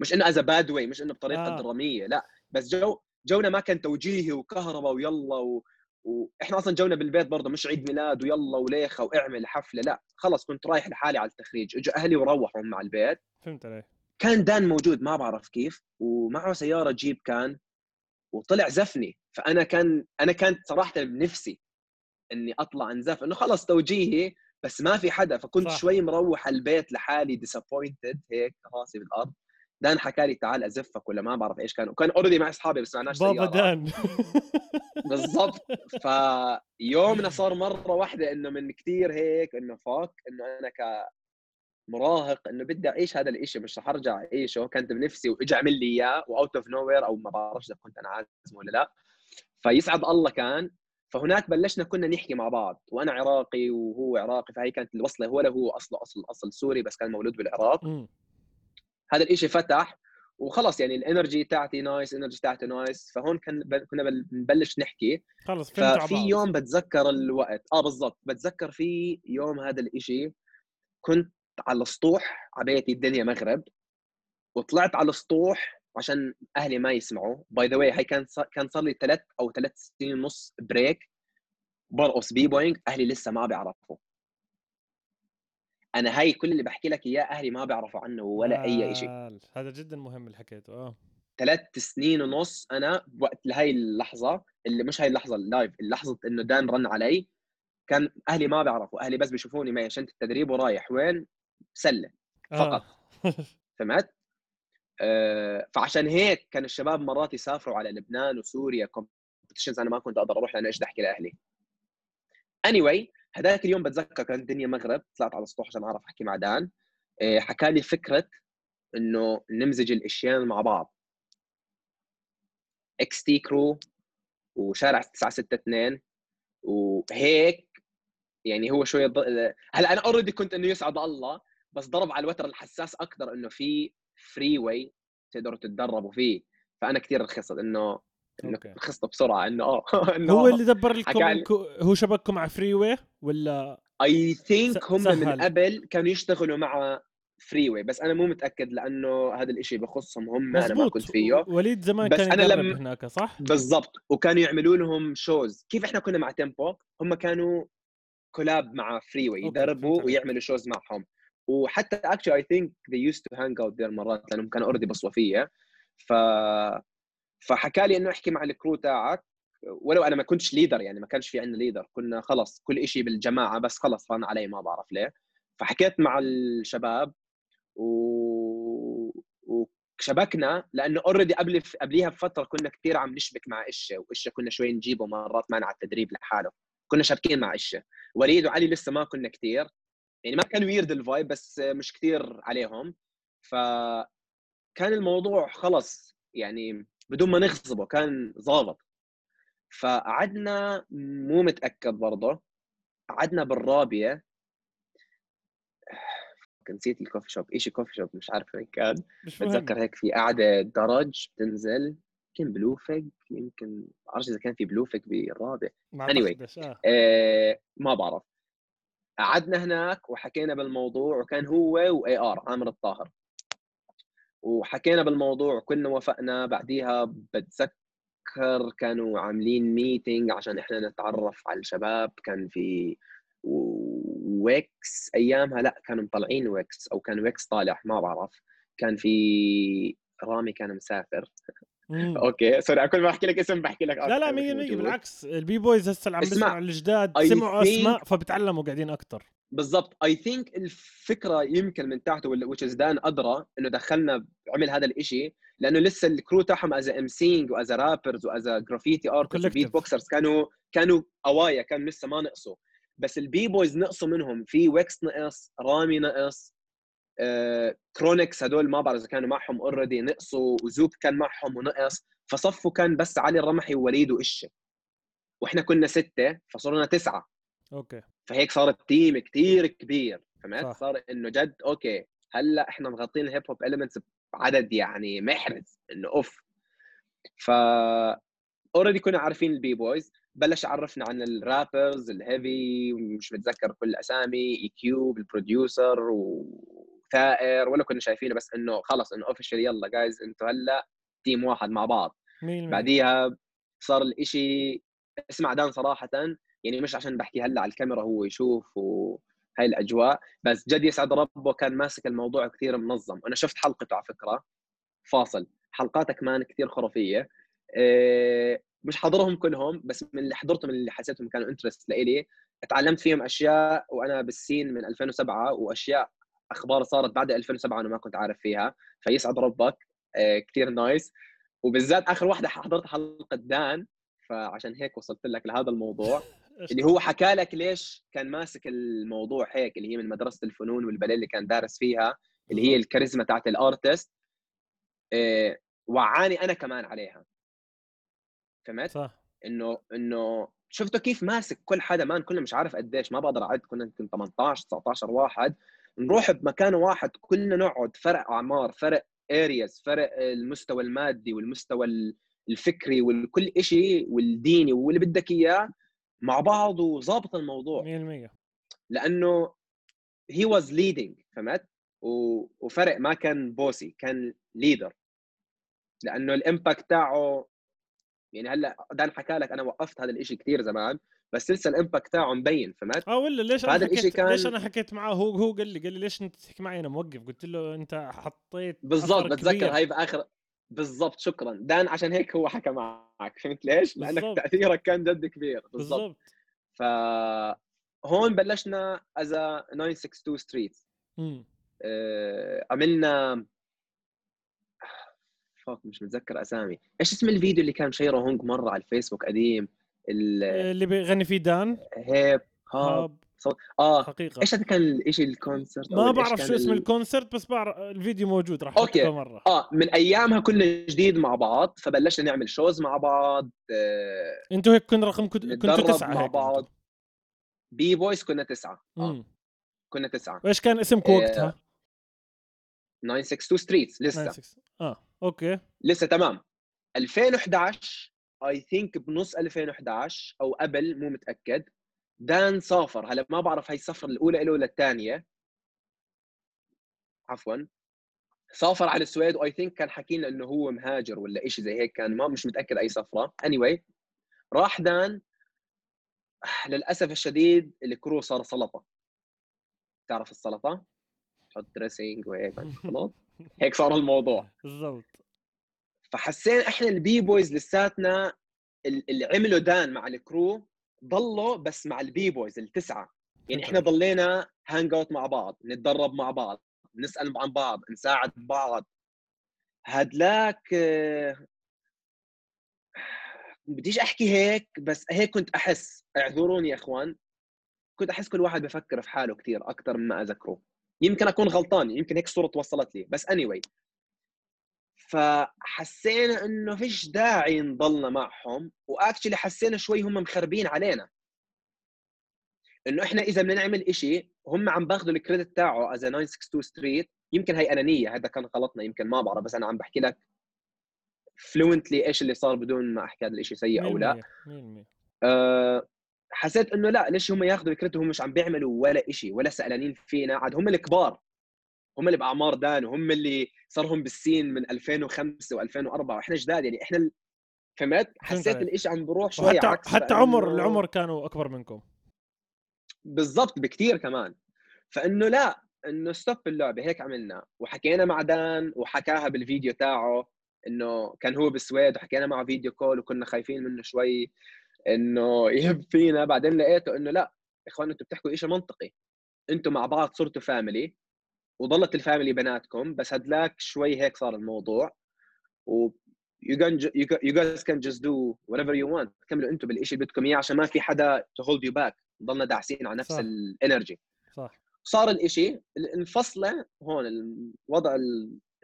S2: مش إنه as bad way مش إنه بطريقة
S1: آه.
S2: آه. درامية لا بس جو جونا ما كان توجيهي وكهرباء ويلا و... وإحنا أصلا جونا بالبيت برضه مش عيد ميلاد ويلا وليخة وإعمل حفلة لا خلص كنت رايح لحالي على التخريج اجوا أهلي وروحوا مع البيت
S1: فهمت علي
S2: كان دان موجود ما بعرف كيف ومعه سيارة جيب كان وطلع زفني فأنا كان أنا كانت صراحة بنفسي إني أطلع أنزف إنه خلص توجيهي بس ما في حدا فكنت.
S1: صح.
S2: شوي مروح البيت لحالي disappointed هيك راسي بالأرض دان حكى لي تعال أزفك ولا ما بعرف إيش كان وكان already مع أصحابي بس معناش
S1: بابا دان.
S2: بالضبط. فيومنا صار مرة واحدة إنه من كثير هيك إنه fuck إنه أنا كمراهق إنه بدي أعيش هذا الإشي مش رح أرجع أعيشه. كانت بنفسي واجى عمل لي إياه و out of nowhere أو ما بعرفش إذا كنت أنا عازمه ولا لا. فيسعد الله كان. فهناك بلشنا كنا نحكي مع بعض وأنا عراقي وهو عراقي فهي كانت الوصلة هو له هو اصله أصل أصل سوري بس كان مولود بالعراق. هذا الإشي فتح وخلص يعني ال energy تاعتي nice ال energy تاعته nice فهون كان ب- كنا بل- بنبلش نحكي.
S1: خلص
S2: ففي يوم بتذكر الوقت. آه بالضبط. بتذكر في يوم هذا الإشي كنت على السطوح على بيتي الدنيا مغرب وطلعت على السطوح عشان أهلي ما يسمعوا. by the way هي كان صار كان صار لي ثلاث أو ثلاث سنين ونص break برقص b-boying أهلي لسه ما بيعرفوا. أنا هاي كل اللي بحكي لك إياه أهلي ما بيعرفوا عنه ولا أي شيء
S1: آه، هذا جدا مهم اللي حكيته آه
S2: ثلاث سنين ونص أنا وقت لهي اللحظة اللي مش هاي اللحظة ال life اللحظة إنه دان رن علي كان أهلي ما بيعرفوا أهلي بس بيشوفوني معي شنطه التدريب ورايح وين سلة فقط.
S1: آه.
S2: فهمت؟ آه، فعشان هيك كان الشباب مرات يسافروا على لبنان وسوريا competitions أنا ما كنت أقدر أروح لأنه إيش بدي أحكي لأهلي. anyway هذاك اليوم بتذكر كانت الدنيا مغرب طلعت على السطوح عشان أعرف أحكي مع دان. آه، حكى لي فكرة إنه نمزج الأشياء مع بعض. XT Crew وشارع 962 وهيك يعني هو شوية ض... هلا أنا already كنت إنه يسعد الله بس ضرب على الوتر الحساس أكثر إنه في free way تقدروا تتدربوا فيه. فأنا كثير رخصت إنه
S1: Okay.
S2: رخصت بسرعة إنه آه إنه
S1: هو اللي دبر لكم انكو هو شبككم على Freeway ولا
S2: I
S1: think
S2: هم
S1: سهل.
S2: من قبل كانوا يشتغلوا مع Freeway بس أنا مو متأكد لأنه هذا الإشي بخصهم هم أنا ما كنت فيه
S1: وليد زمان
S2: بس
S1: كان يدرب
S2: لما-
S1: هناك صح؟
S2: بالضبط وكانوا يعملوا لهم shows كيف إحنا كنا مع Tempo هم كانوا collab مع
S1: Freeway
S2: يدربوا. ويعملوا shows معهم وحتى actually I think they used to hang out there مرات لأنهم كانوا already بصوفية ف فحكى لي إنه أحكي مع ال crew تاعك ولو أنا ما كنتش leader يعني ما كانش في عندنا leader كنا خلص كل شيء بالجماعة بس خلص فان علي ما بعرف ليه. فحكيت مع الشباب و... وشبكنا لأنه already قبل قبليها بفترة كنا كثير عم نشبك مع إشة وإشة كنا شوي نجيبه مرات معنا على التدريب لحاله. كنا شابكين مع إشة وليد وعلي لسه ما كنا كثير يعني ما كان weird ال vibe بس مش كثير عليهم. فكان الموضوع خلص يعني بدون ما نغصبه كان ظابط. فقعدنا مو متأكد برضه قعدنا بالرابية. نسيت ال coffee shop شيء coffee shop مش عارف وين كان.
S1: مش
S2: بتذكر هيك في قاعدة درج بتنزل يمكن Blue Fig يمكن بعرفش إذا كان في Blue Fig
S1: بالرابية
S2: Anyway.
S1: آه.
S2: آه ما بعرف. قعدنا هناك وحكينا بالموضوع وكان هو VIR عامر الطاهر. وحكينا بالموضوع وكلنا وافقنا بعديها بتذكر كانوا عاملين meeting عشان إحنا نتعرف على الشباب كان في Weeks أيامها لأ كانوا مطلعين Weeks أو كان Weeks طالع ما بعرف كان في رامي كان مسافر. okay sorry كل ما أحكي لك اسم بحكي لك
S1: لا لا
S2: أكثر،
S1: 100%
S2: مش موجود.
S1: بالعكس ال B-boys هسه اللي عم بيسمعوا الجداد سمعوا اسماء فبتعلموا قاعدين أكثر
S2: بالضبط. I think الفكرة يمكن من تحته which is دان أدرى إنه دخلنا عمل هذا الإشي لأنه لسه ال crew تاعهم as emceeing و as rappers و as
S1: graffiti
S2: artist. Beatboxers كانوا كانوا أو آيا كانوا لسه ما نقصوا. بس ال B-boys نقصوا منهم. في Weeks نقص رامي نقص آه، كرونكس هدول ما بعرف إذا كانوا معهم already نقصوا وزوب كان معهم ونقص. فصفوا كان بس علي الرمحي ووليد وإشة وإحنا كنا ستة فصرنا تسعة.
S1: Okay.
S2: فهيك صار ال team كتير كبير فهمت؟
S1: صح.
S2: صار إنه جد okay هلأ إحنا مغطين ال hip hop elements بعدد يعني محرز إنه أوف. ف already كنا عارفين ال B-boys بلش عرفنا عن ال rappers الهيفي مش متذكر كل الاسامي A-Cube ال producer وثائر ولا كنا شايفينه بس إنه خلص إنه official يلا guys إنتوا هلأ team واحد مع بعض.
S1: 100%
S2: بعديها صار الإشي اسمع دان صراحة يعني مش عشان بحكي هلا على الكاميرا هو يشوف وهاي الأجواء بس جد يسعد ربه كان ماسك الموضوع كثير منظم. أنا شفت حلقته على فكرة فاصل. حلقاته كمان كثير خرافية. إيه، مش حضرهم كلهم بس من اللي حضرتهم اللي حسيتهم كانوا interest لإلي. تعلمت فيهم أشياء وأنا بال scene من 2007 وأشياء أخبار صارت بعد 2007 أنا ما كنت عارف فيها. فيسعد ربك. إيه، كثير nice وبالذات آخر واحدة حضرت حلقة دان فعشان هيك وصلت لك لهذا الموضوع. اللي هو حكى لك ليش كان ماسك الموضوع هيك اللي هي من مدرسة الفنون والباليه اللي كان دارس فيها اللي هي الكاريزما تاعت ال artist إيه وعاني أنا كمان عليها. فهمت؟
S1: صح.
S2: إنه إنه شفتوا كيف ماسك كل حدا مان كلنا مش عارف قديش ما بقدر أعد كنا يمكن 18 19 واحد. نروح بمكان واحد كلنا نقعد فرق أعمار فرق areas فرق المستوى المادي والمستوى الفكري وكل شيء والديني واللي بدك إياه. مع بعض وظابط الموضوع.
S1: 100%
S2: لأنه هي was leading فهمت؟ وفرق ما كان bossy كان leader لأنه ال impact تاعه يعني هلأ دان حكى لك أنا وقفت هذا الشيء كثير زمان بس لسه ال impact تاعه مبين فهمت؟
S1: آه ولا ليش
S2: أنا الإشي
S1: حكيت
S2: كان-
S1: ليش أنا حكيت معاه هو هو قال لي قال لي ليش أنت تحكي معي؟ أنا موقف. قلت له أنت حطيت
S2: بالضبط بتذكر. هاي باخر بالضبط شكرا. دان عشان هيك هو حكى معك فهمت ليش؟ لأنك
S1: بالضبط.
S2: تأثيرك كان جد كبير. بالضبط. ف هون بلشنا as 962
S1: Street.
S2: آه، عملنا فوق مش متذكر أسامي. إيش اسم الفيديو اللي كان share ه هونج مرة على الفيسبوك قديم؟
S1: اللي بيغني فيه دان؟
S2: ال hip
S1: hop.
S2: آه
S1: حقيقة
S2: إيش هذا كان الشيء ال concert
S1: ما بعرف شو اسم
S2: ال-
S1: ال concert بس بعرف الفيديو موجود راح. أحطه مرة
S2: آه من أيامها كنا جديد مع بعض فبلشنا نعمل shows مع بعض آه
S1: أنتوا هيك كن رقم كنت- كنتوا تسعة
S2: مع
S1: هيك
S2: بعض. B-boys كنا تسعة
S1: مم.
S2: كنا تسعة
S1: وإيش كان اسمكم
S2: آه،
S1: وقتها؟
S2: 962 Streets لسه
S1: 96. آه okay
S2: لسه تمام 2011 I think بنص 2011 أو قبل مو متأكد دان سافر. هلا ما بعرف هاي السفرة الأولى له ولا الثانية. عفوا. سافر على السويد و I think كان حكي لنا إنه هو مهاجر ولا شيء زي هيك كان ما مش متأكد أي سفرة. any anyway, راح دان. للأسف الشديد ال crew صار سلطة. تعرف السلطة؟ تحط dressing وهيك خلاص. هيك صار الموضوع.
S1: بالضبط.
S2: فحسينا إحنا ال b-boys لساتنا ال- اللي عملوا دان مع ال crew ضلوا بس مع ال b-boys التسعة. يعني إحنا ضلينا hang out مع بعض نتدرب مع بعض نسأل عن بعض نساعد بعض. هدلاك آه، بديش أحكي هيك بس هيك كنت أحس. اعذروني يا إخوان. كنت أحس كل واحد بفكر في حاله كثير أكثر مما أذكره. يمكن أكون غلطان يمكن هيك الصورة توصلت لي. بس anyway. فحسينا إنه فيش داعي نضلنا معهم و actually حسينا شوي هم مخربين علينا. إنه إحنا إذا بدنا نعمل إشي هم عم باخذوا ال credit تاعه as 962 Street يمكن هي أنانية هذا كان غلطنا يمكن ما بعرف بس أنا عم بحكي لك fluently إيش اللي صار بدون ما أحكي هذا الشيء سيء أو لا.
S1: 100%
S2: أه حسيت إنه لا ليش هم ياخذوا فكرتهم مش عم بيعملوا ولا شيء ولا سألانين فينا عاد هم الكبار. هم اللي بأعمار دان وهم اللي صارهم بالسين من 2005 و2004 وإحنا جداد يعني إحنا فهمت؟ حسيت الإشي عم بروح شوي
S1: حتى عكس حتى عمر العمر كانوا أكبر منكم.
S2: بالضبط بكثير كمان. فإنه لا إنه ستوب اللعبة هيك عملنا. وحكينا مع دان وحكاها بالفيديو تاعه إنه كان هو بالسويد وحكينا معه video call وكنا خايفين منه شوي إنه يهب فينا. بعدين لقيته إنه لا إخوان أنتم بتحكوا شيء منطقي. أنتم مع بعض صرتوا family وظلت ال family بناتكم بس هدلاك شوي هيك صار الموضوع. و you can you guys can just do whatever you want. كملوا أنتم بالشيء اللي بدكم إياه عشان ما في حدا to hold you back. ضلنا داعسين على نفس ال energy
S1: صح.
S2: صار الإشي انفصله هون الوضع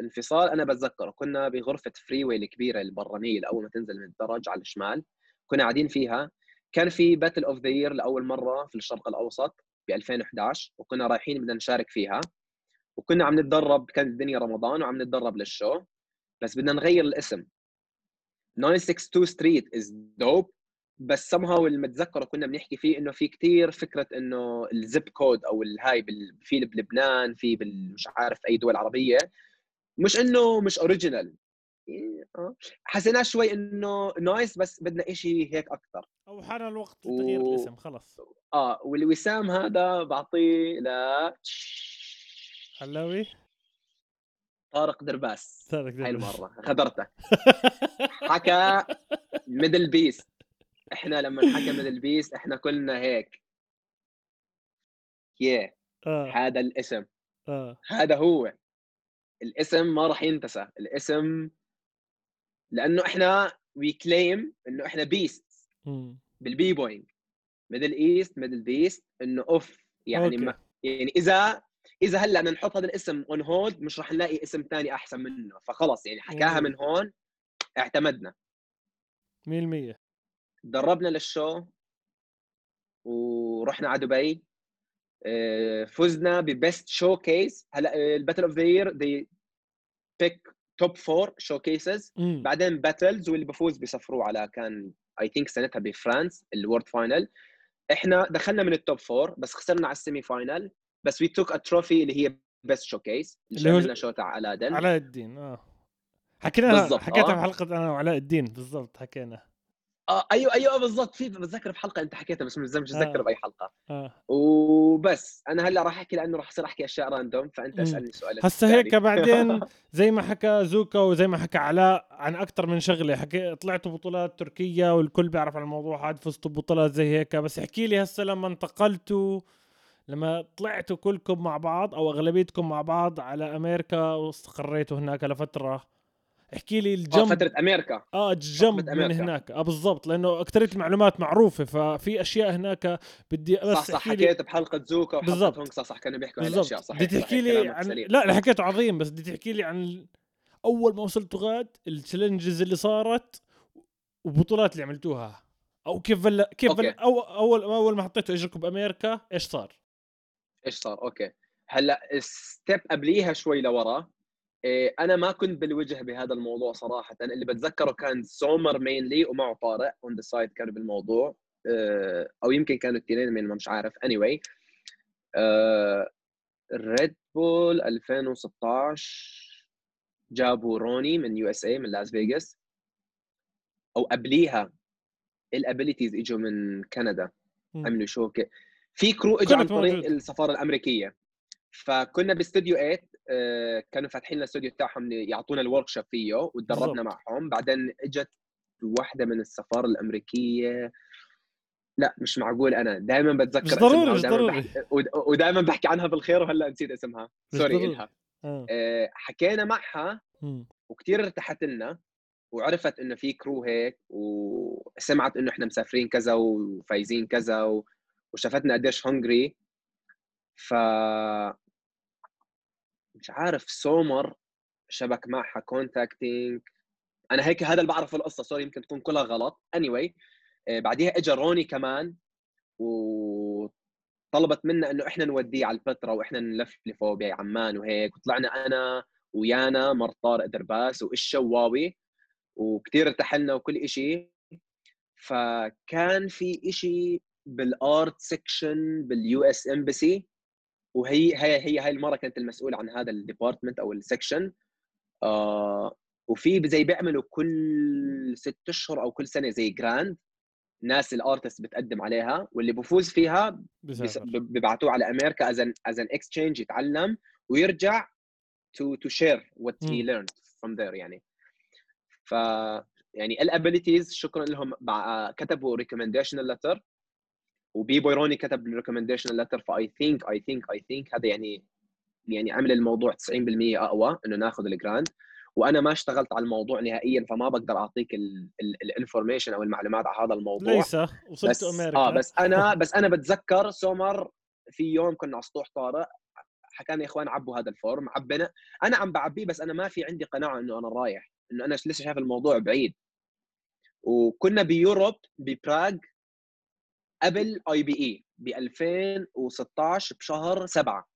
S2: الانفصال أنا بتذكره. كنا بغرفة Freeway الكبيرة البرانية اول ما تنزل من الدرج على الشمال. كنا قاعدين فيها. كان في Battle of the Year لأول مرة في الشرق الأوسط ب 2011 وكنا رايحين بدنا نشارك فيها. وكنا عم نتدرب كانت الدنيا رمضان وعم نتدرب لل show بس بدنا نغير الاسم. 962 Street is dope بس somehow اللي متذكره كنا بنحكي فيه إنه في كتير فكرة إنه ال zip code أو الهاي في بلبنان في مش عارف أي دول عربية. مش إنه مش original آه. حسينا شوي إنه nice بس بدنا إشي هيك أكثر
S1: أو حان الوقت لتغيير و... الاسم خلص.
S2: آه والوسام هذا بعطيه ل
S1: حلاوي؟
S2: طارق درباس.
S1: طارق درباس.
S2: هاي المرة. غدرته. حكى Middle Beast إحنا لما حكى Middle Beast إحنا كلنا هيك. ياه
S1: آه.
S2: هذا الاسم.
S1: آه.
S2: هذا هو. الاسم ما راح ينتسى. الاسم لأنه إحنا we claim إنه إحنا best بال b-boying Middle East Middle Beast إنه أوف. يعني ما يعني إذا إذا هلأ بدنا نحط هذا الاسم on hold مش راح نلاقي اسم ثاني أحسن منه. فخلص يعني حكاها من هون اعتمدنا.
S1: 100%
S2: دربنا لل show ورحنا على دبي. آه، فزنا ب best showcase. هلأ ال Battle of the Year they pick top four showcases بعدين battles واللي بفوز بيسفروه على كان I think سنتها ب France ال world final إحنا دخلنا من ال top four بس خسرنا على ال semi-final بس we took a trophy اللي هي best showcase اللي هو show تاع علاء الدين
S1: علاء الدين آه حكينا حكيتها آه. في حلقة أنا وعلاء الدين بالضبط حكينا
S2: آه أيوه أيوه بالضبط في بتذكر في حلقة أنت حكيتها بس مش متذكر
S1: آه.
S2: بأي حلقة
S1: آه.
S2: وبس أنا هلأ راح أحكي لأنه راح أصير أحكي أشياء راندوم فأنت اسألني سؤال
S1: هسه هيك بعدين زي ما حكى زوكا وزي ما حكى علاء عن أكثر من شغلة حكي طلعتوا بطولات تركيا والكل بيعرف عن الموضوع هذا فزتوا ببطولات زي هيك بس احكي لي هسه لما انتقلتوا لما طلعتوا كلكم مع بعض أو أغلبيتكم مع بعض على أمريكا واستقريتوا هناك لفترة احكي لي ال
S2: jump آه فترة
S1: أمريكا. آه ال jump من هناك. آه بالضبط لأنه أكثرية المعلومات معروفة ففي أشياء هناك بدي
S2: بس صح صح حكيت بحلقة زوكا وحلقة صح صح كانوا بيحكوا عن الأشياء صح
S1: بدي تحكي لي عن لا اللي حكيته عظيم بس بدي تحكي لي عن أول ما وصلتوا غاد ال challenges اللي صارت وبطولات اللي عملتوها. أو كيف بل... كيف بل... أو اول أول ما حطيتوا إجركم بأمريكا إيش صار؟
S2: إيش صار؟ okay. هلأ step قبليها شوي لورا. إيه، أنا ما كنت بالوجه بهذا الموضوع صراحة. اللي بتذكره كان سومر mainly ومعه طارق on the side كانوا بالموضوع. إيه، أو يمكن كانوا الاثنين من ما مش عارف. anyway. Red Bull 2016 جابوا روني من USA من لاس فيغاس أو قبليها ال Abilities إجوا من كندا عملوا show في crew اجوا عن طريق السفارة الأمريكية. فكنا باستوديو 8 آه، كانوا فاتحين لنا الاستوديو تاعهم يعطونا ال workshop فيه وتدربنا معهم. بعدين إجت واحدة من السفارة الأمريكية. لا مش معقول أنا. دائما بتذكر
S1: مش ضروري مش ضروري.
S2: ودائما بحكي عنها بالخير وهلا نسيت اسمها. sorry
S1: إلها.
S2: آه. آه حكينا معها وكثير ارتحت لنا وعرفت إنه في crew هيك وسمعت إنه إحنا مسافرين كذا وفايزين كذا وشافتنا قديش hungry ف مش عارف سومر شبك معها contacting أنا هيك هذا اللي بعرف القصة sorry يمكن تكون كلها غلط. anyway, آه، بعديها اجى روني كمان وطلبت منا إنه إحنا نوديه على الفترة وإحنا نلفلفه بعمان وهيك. وطلعنا أنا ويانا مر طارق درباس وإيش شواوي وكثير ارتحلنا وكل شيء فكان في شيء بال art section بال US embassy وهي هي هي هاي المرة كانت المسؤوله عن هذا ال department أو ال section آه وفي زي بيعملوا كل ست أشهر أو كل سنة زي grant ناس ال artist بتقدم عليها. واللي بفوز فيها ببعثوه على أمريكا as an as an exchange يتعلم ويرجع to to share what he learned from there يعني. ف يعني ال abilities شكرا لهم. كتبوا recommendation letter و b-boy روني كتب ال recommendation letter ف I think I think I think هذا يعني يعني عمل الموضوع 90% أقوى إنه ناخذ ال grant وأنا ما اشتغلت على الموضوع نهائيا فما بقدر أعطيك ال information أو المعلومات على هذا الموضوع.
S1: ليس وصلت أمريكا.
S2: آه بس أنا بس أنا بتذكر سومر في يوم كنا على سطوح طارق حكانا يا إخوان عبوا هذا ال form عبنا. أنا عم بعبيه بس أنا ما في عندي قناعة إنه أنا رايح إنه أنا لسه شايف الموضوع بعيد. وكنا ب Europe ببراغ قبل IBE ب 2016 بشهر سبعة.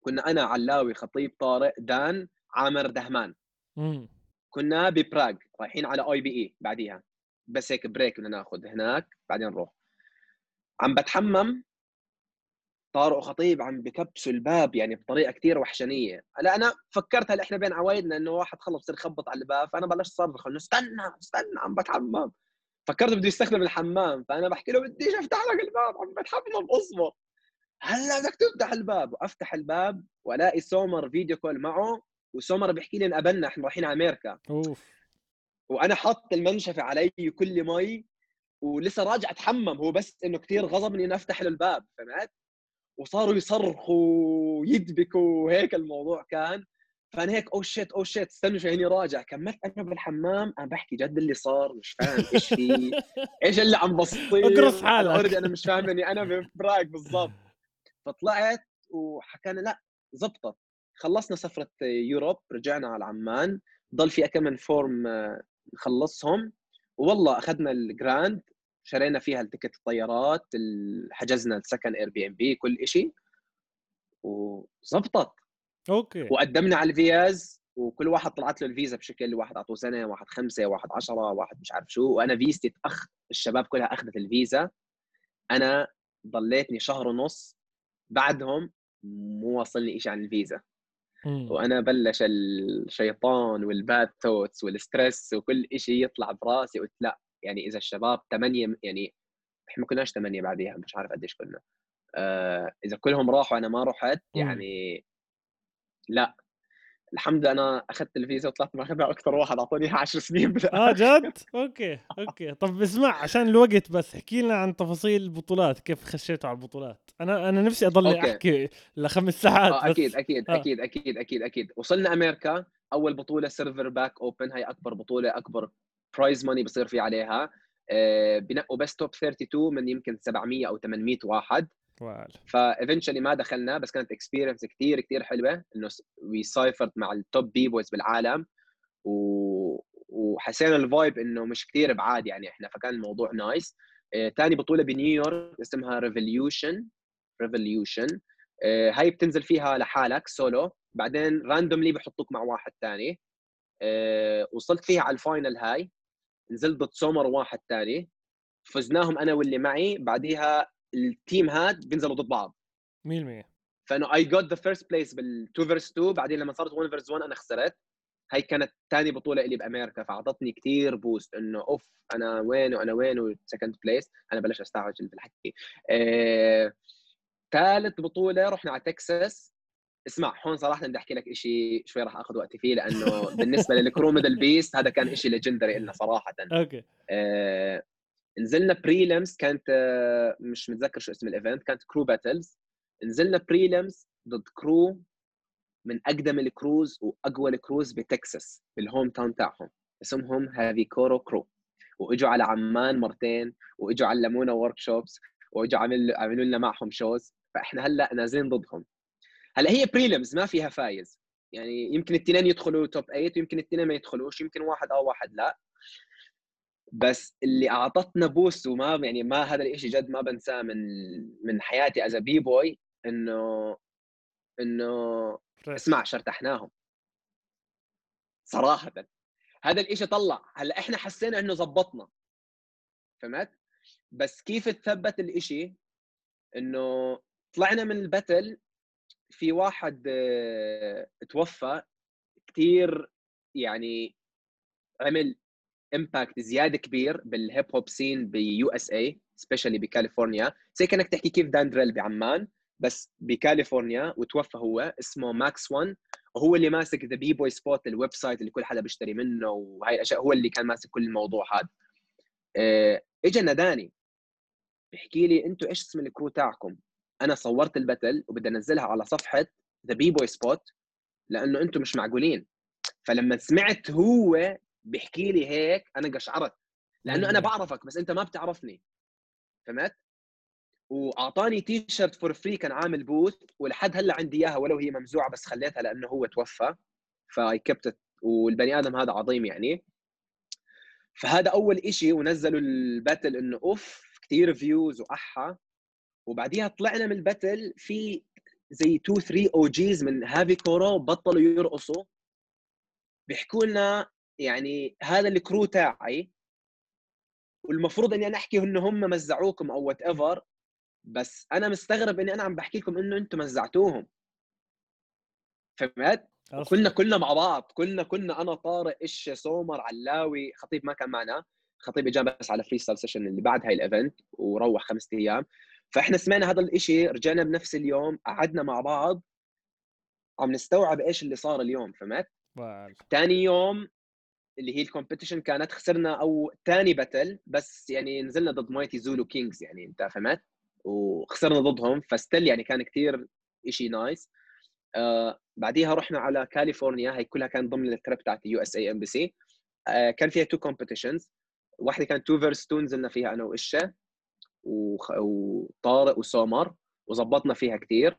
S2: كنا أنا علاوي خطيب طارق دان عامر دهمان.
S1: مم.
S2: كنا ببراغ رايحين على IBE بعديها. بس هيك break بدنا ناخذ هناك بعدين نروح. عم بتحمم. طارق وخطيب عم بكبسوا الباب يعني بطريقة كثير وحشانيه هلا أنا فكرت هلا إحنا بين عوايدنا إنه واحد خلص بصير يخبط على الباب فأنا بلشت صرخ إنه استنى استنى عم بتحمم. فكرت بده يستخدم الحمام فأنا بحكي له بديش أفتح لك الباب عم بتحمم أصبر. هلأ بدك تفتح الباب. وأفتح الباب وألاقي سومر فيديو كول معه وسومر بيحكي لي انقبلنا إحنا رايحين على أمريكا.
S1: أوف.
S2: وأنا حاطط المنشفة علي كل مي ولسه راجع أتحمم. هو بس إنه كثير غضبني إني أفتح له الباب فهمت؟ وصاروا يصرخوا ويدبكوا وهيك الموضوع كان. فأنا هيك oh shit oh shit استنوا شوي هني راجع كملت أنا بالحمام أنا بحكي جد اللي صار مش فاهم إيش في إيش اللي عم بصير
S1: اقرص حالك.
S2: أنا مش فاهم إني أنا ببراغ بالضبط. فطلعت وحكينا لا زبطت خلصنا سفرة Europe رجعنا على عمان ضل في كم من form آه، نخلصهم. والله أخذنا ال grant شرينا فيها ال ticket الطيارات حجزنا السكن Airbnb كل شيء وزبطت.
S1: okay.
S2: وقدمنا على الفيز وكل واحد طلعت له الفيزا بشكل واحد أعطوه سنة واحد خمسة واحد عشرة واحد مش عارف شو. وأنا فيزتي اخ الشباب كلها أخذت الفيزا. أنا ضليتني شهر ونص بعدهم مو واصلني شيء عن الفيزا. وأنا بلش الشيطان وال bad thoughts وال stress وكل شيء يطلع براسي. قلت لا يعني إذا الشباب ثمانيه يعني إحنا ما كناش ثمانيه بعديها مش عارف قديش كنا. آه إذا كلهم راحوا أنا ما رحت. يعني لا. الحمد لله أنا أخذت الفيزا وطلعت ماخذها أكثر واحد أعطوني إياها 10 سنين
S1: آه جد؟ okay okay. طب اسمع عشان الوقت بس احكي لنا عن تفاصيل البطولات كيف خشيتوا على البطولات؟ أنا أنا نفسي اضل okay. أحكي لخمس ساعات
S2: آه أكيد أكيد آه. أكيد أكيد أكيد أكيد. وصلنا أمريكا أول بطولة Silverback Open هي أكبر بطولة أكبر prize money بصير في عليها. آه بنقوا بس top 32 من يمكن 700 أو 800 واحد. ف eventually ما دخلنا بس كانت experience كثير كثير حلوة إنه we cyphered مع ال top b-boys بالعالم و... وحسينا ال vibe إنه مش كثير بعاد يعني إحنا فكان الموضوع nice آه بطولة بنيويورك اسمها Revolution Revolution آه هاي بتنزل فيها لحالك سولو بعدين randomly بحطوك مع واحد ثاني آه وصلت فيها على ال final هاي نزلت ضد سومر واحد ثاني فزناهم أنا واللي معي بعديها ال team هاد بينزلوا ضد بعض.
S1: 100%
S2: فانه I got the first place بال 2 versus 2 بعدين لما صارت 1 versus 1 أنا خسرت. هاي كانت ثاني بطولة لي بأمريكا فأعطتني كثير boost إنه أوف أنا وين وأنا وين و second place أنا بلشت أستعجل بالحكي. ثالث آه... بطولة رحنا على تكساس. اسمع هون صراحة بدي أحكي لك شيء شوي راح آخذ وقتي فيه لأنه بالنسبة لل crew Middle Beast هذا كان شيء legendary لنا صراحة.
S1: okay.
S2: آه نزلنا prelims كانت آه، مش متذكر شو اسم ال event كانت crew battles نزلنا prelims ضد crew من أقدم ال crews وأقوى ال crews بتكساس بال home town تاعهم. اسمهم Havikoro crew وإجوا على عمان مرتين وإجوا علمونا workshops وإجوا عملوا عملوا لنا معهم shows فإحنا هلأ نازلين ضدهم. هلأ هي prelims ما فيها فايز. يعني يمكن الاثنين يدخلوا top 8 ويمكن الاثنين ما يدخلوش يمكن واحد أو واحد لا. بس اللي أعطتنا boost وما يعني ما هذا الشيء جد ما بنساه من من حياتي as b-boy إنه إنه اسمع شرتحناهم. صراحة. هذا الإشي طلع. هلأ إحنا حسينا إنه زبطنا. فهمت؟ بس كيف تثبت الإشي؟ إنه طلعنا من ال battle في واحد آه، توفى كثير يعني عمل impact زيادة كبير بال hip hop scene ب USA specially بكاليفورنيا. زي كأنك تحكي كيف داندريل بعمان بس بكاليفورنيا وتوفى هو اسمه Max 1 وهو اللي ماسك The B-Boy Spot ال website اللي كل حدا بيشتري منه وهي الأشياء هو اللي كان ماسك كل الموضوع هذا. آه اجى ناداني بيحكي لي أنتم إيش اسم ال crew تاعكم؟ أنا صورت ال battle وبدي أنزلها على صفحة The B-Boy Spot لأنه أنتم مش معقولين. فلما سمعت هو بيحكي لي هيك أنا قشعرت لأنه أنا بعرفك بس أنت ما بتعرفني. فهمت؟ وأعطاني T-shirt for free كان عامل booth ولحد هلأ عندي إياها ولو هي ممزوعة بس خليتها لأنه هو توفى. ف I kept it والبني آدم هذا عظيم يعني. فهذا أول إشي ونزلوا ال battle إنه أوف كثير views وأحا. وبعديها طلعنا من ال battle في زي 2 3 OGs من Havikoro بطلوا يرقصوا. بيحكوا لنا يعني هذا ال crew تاعي والمفروض إني أنا أحكي إنه هم مزعوكم أو whatever بس أنا مستغرب إني أنا عم بحكي لكم إنه أنتم مزعتوهم. فهمت؟ كنا كلنا مع بعض كلنا كنا أنا طارق إيش سومر علاوي خطيب ما كان معنا. خطيب اجى بس على Freestyle Session اللي بعد هاي ال event وروح خمسة أيام. فإحنا سمعنا هذا الإشي رجعنا بنفس اليوم قعدنا مع بعض. عم نستوعب إيش اللي صار اليوم فهمت؟ ثاني يوم اللي هي ال competition كانت خسرنا أو ثاني battle بس يعني نزلنا ضد Mighty Zulu Kings يعني أنت فهمت؟ وخسرنا ضدهم ف still يعني كان كثير شيء nice آه بعديها رحنا على كاليفورنيا هي كلها كانت ضمن ال trip تاعت يو اس اي ام بي سي كان فيها two competitions واحدة كانت two versus two نزلنا فيها أنا وإشة وطارق وسومر وظبطنا فيها كثير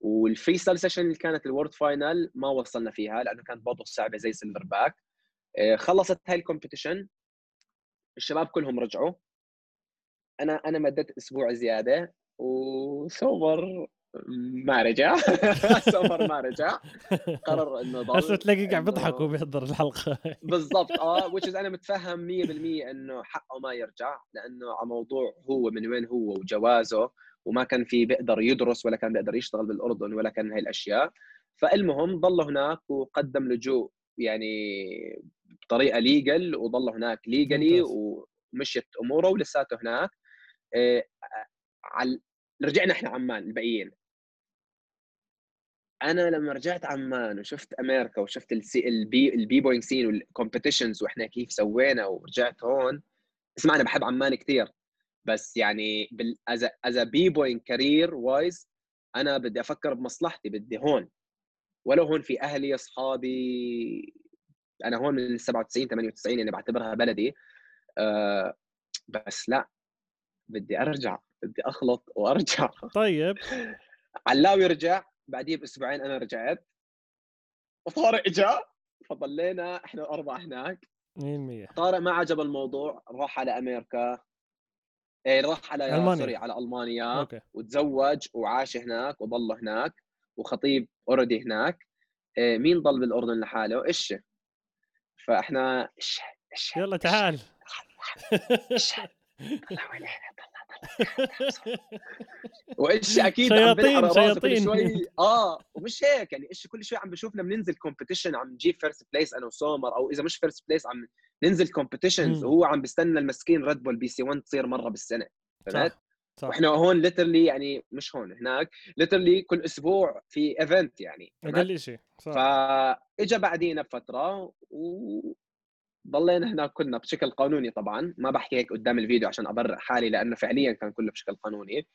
S2: وال Freestyle Session اللي كانت ال world final ما وصلنا فيها لأنه كانت برضه صعبة زي Silverback آه، خلصت هاي ال competition الشباب كلهم رجعوا. أنا أنا مددت أسبوع زيادة وسومر ما رجع. سومر ما رجع. قرر إنه ضل
S1: هسه تلاقيه قاعد بيضحك وبيحضر الحلقة.
S2: بالضبط. آه which أنا متفهم 100% إنه حقه ما يرجع لأنه على موضوع هو من وين هو وجوازه وما كان في بيقدر يدرس ولا كان بيقدر يشتغل بالأردن ولا كان هاي الأشياء. فالمهم ضل هناك وقدم لجوء يعني بطريقة legal وضل هناك legally ومشيت أموره ولساته هناك. آه على رجعنا إحنا عمان الباقيين. أنا لما رجعت عمان وشفت أمريكا وشفت ال scene ال b-boying scene وال competitions وإحنا كيف سوينا ورجعت هون اسمع أنا بحب عمان كثير بس يعني بال as b-boying career wise أنا بدي أفكر بمصلحتي بدي هون. ولو هون في أهلي أصحابي أنا هون من 97 98 يعني بعتبرها بلدي. أه بس لا بدي ارجع بدي اخلط وارجع.
S1: طيب.
S2: علاوي رجع بعديه باسبوعين أنا رجعت. وطارق جاء فضلينا إحنا الاربعة هناك.
S1: 100%
S2: طارق ما عجب الموضوع راح على أمريكا. إيه راح على ألمانيا. sorry على ألمانيا. okay. وتزوج وعاش هناك وضل هناك وخطيب already هناك. إيه مين ضل بالأردن لحاله؟ إيش؟ فاحنا إش
S1: إش يلا تعال.
S2: وإيش أكيد
S1: شياطين شياطين.
S2: شوي. آه ومش هيك يعني إيش كل شوي عم بشوفنا بننزل competition عم نجيب first place أنا وسومر أو إذا مش first place عم ننزل competitions وهو عم بيستنى المسكين Red Bull BC 1 تصير مرة بالسنة. فهمت؟ صح. وإحنا هون literally يعني مش هون هناك literally كل أسبوع في event يعني
S1: أقل شيء
S2: فاجى بعدينا بفترة و ضلينا هناك كلنا بشكل قانوني طبعا ما بحكي هيك قدام الفيديو عشان أبرر حالي لأنه فعليا كان كله بشكل قانوني.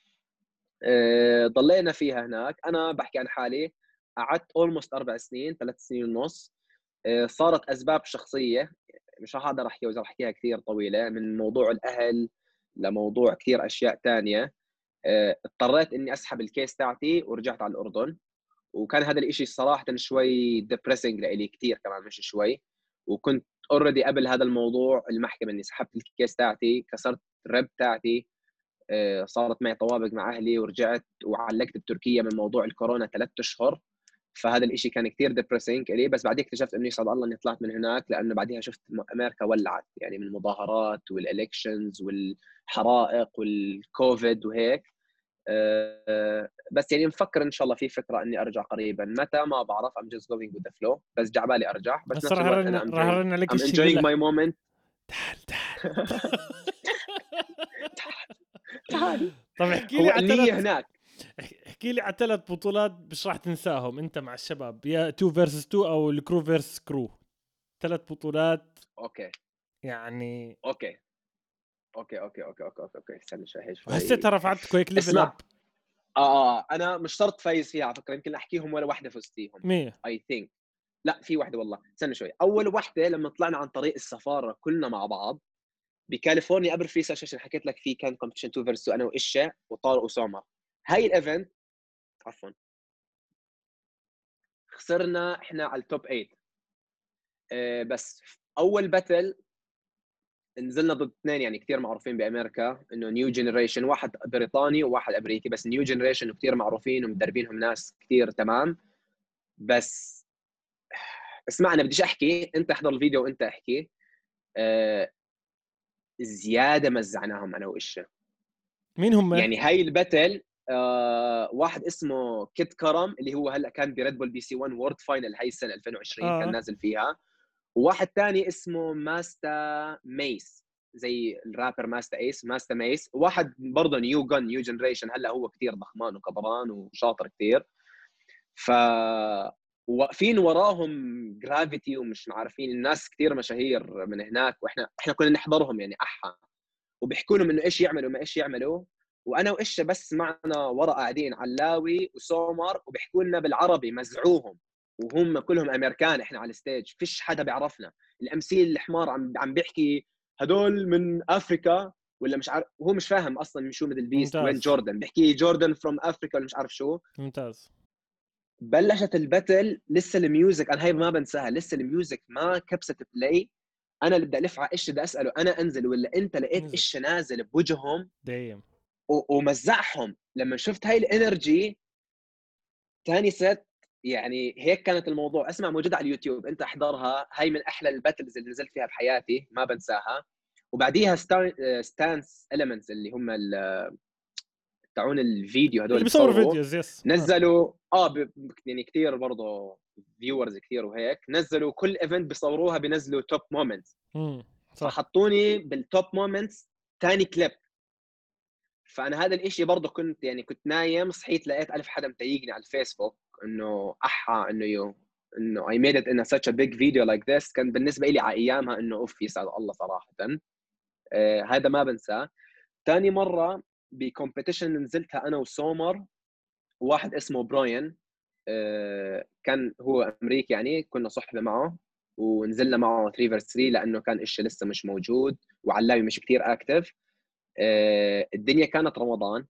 S2: آه، ضلينا فيها هناك أنا بحكي عن حالي قعدت almost أربع سنين ثلاث سنين ونص. آه، صارت أسباب شخصية مش راح أقدر احكي واذا احكيها كثير طويلة من موضوع الأهل لموضوع كثير أشياء ثانية آه، اضطريت إني أسحب ال case تاعتي ورجعت على الأردن. وكان هذا الشيء صراحة شوي depressing لإلي كثير كمان مش شوي. وكنت already قبل هذا الموضوع المحكمة إني سحبت ال case تاعتي كسرت ال rib تاعتي. آه، صارت معي طوابق مع أهلي ورجعت وعلقت بتركيا من موضوع الكورونا ثلاث أشهر. فهذا الإشي كان كثير depressing لي بس بعدين اكتشفت انه يسعد الله إني طلعت من هناك لأنه بعدها شفت أمريكا ولعت يعني من المظاهرات وال elections والحرائق والكوفيد وهيك. أه بس يعني مفكر إن شاء الله في فكرة إني أرجع قريبا. متى؟ ما بعرف I'm just going with flow بس جاي عبالي أرجع بس
S1: بس راح راح أرن عليك
S2: I'm enjoying my moment.
S1: تعال تعال.
S2: تعال.
S1: طب احكي لي
S2: النية
S1: ثلاث
S2: هناك.
S1: احكي لي على ثلاث بطولات مش راح تنساهم انت مع الشباب يا 2 versus 2 أو ال crew versus crew ثلاث بطولات.
S2: okay.
S1: يعني
S2: okay. okay okay okay okay okay okay استنى شوي شوي
S1: حسيتها رفعتك هيك
S2: level
S1: up
S2: آه آه أنا مش شرط فايز فيها على فكرة يمكن أحكيهم ولا واحدة فزت فيهم.
S1: 100
S2: I think لا في واحدة والله. استنى شوي. أول واحدة لما طلعنا عن طريق السفارة كلنا مع بعض بكاليفورنيا قبل Free Session حكيت لك فيه كان competition 2 versus أنا وإشة وطارق وسومر. هاي ال event عفوا. خسرنا إحنا على ال top 8 آه بس أول battle نزلنا ضد اثنين يعني كثير معروفين بأمريكا إنه new generation واحد بريطاني وواحد أمريكي بس new generation كثير معروفين ومدربينهم ناس كثير تمام؟ بس اسمع أنا بديش أحكي أنت احضر الفيديو وأنت احكي. آه زيادة مزعناهم أنا وإشة
S1: مين هم؟
S2: يعني هاي ال battle آه واحد اسمه Kid Karam اللي هو هلأ كان ب Red Bull BC 1 world final هاي السنة 2020
S1: آه.
S2: كان نازل فيها. وواحد ثاني اسمه Masta Mace زي ال rapper Masta Ace Masta Mace. وواحد برضه new gen new generation هلأ هو كثير ضخمان وكبران وشاطر كثير ف واقفين وراهم جرافيتي ومش عارفين الناس كثير مشاهير من هناك وإحنا إحنا كنا نحضرهم يعني أحا. وبيحكوا لهم إنه إيش يعملوا ما إيش يعملوا. وأنا وإشة بس معنا ورا قاعدين علاوي وسومر وبيحكوا لنا بالعربي مزعوهم. وهم كلهم أمريكان إحنا على ال stage فيش حدا بيعرفنا. ال MC الحمار عم عم بيحكي هدول من أفريكا ولا مش عارف هو مش فاهم أصلا من شو Middle
S1: Beast.
S2: وين Jordan بيحكي Jordan from Africa ولا مش عارف شو.
S1: ممتاز.
S2: بلشت ال battle لسه ال music أنا هاي ما بنساها لسه ال music ما كبست play أنا اللي بدي ألف على إيش بدي أسأله أنا أنزل ولا أنت لقيت. إيش نازل بوجههم؟
S1: دايم.
S2: ومزعهم. لما شفت هاي ال energy ثاني set يعني هيك كانت الموضوع. اسمع موجودة على اليوتيوب انت احضرها. هاي من أحلى ال battles اللي نزلت فيها بحياتي ما بنساها. وبعديها Stance Elements اللي هم تاعون الفيديو هدول
S1: اللي بيصوروا. videos yes
S2: نزلوا آه ب... يعني كثير برضه viewers كثير وهيك. نزلوا كل event بيصوروها بينزلوا top
S1: moment صح.
S2: فحطوني بال top moments ثاني كليب فأنا هذا الإشي برضه كنت يعني كنت نايم صحيت لقيت ألف حدا متيجني على الفيسبوك إنه أحا إنه yo إنه I made it in such a big video like this. كان بالنسبة لي على أيامها إنه أوف يسعد الله صراحة. آه هذا ما بنساه. ثاني مرة ب competition نزلتها أنا وسومر وواحد اسمه Brian آه كان هو أمريكي يعني كنا صحبة معه ونزلنا معه 3 versus 3 لأنه كان إشي لسه مش موجود وعلاوي مش كثير active الدنيا كانت رمضان.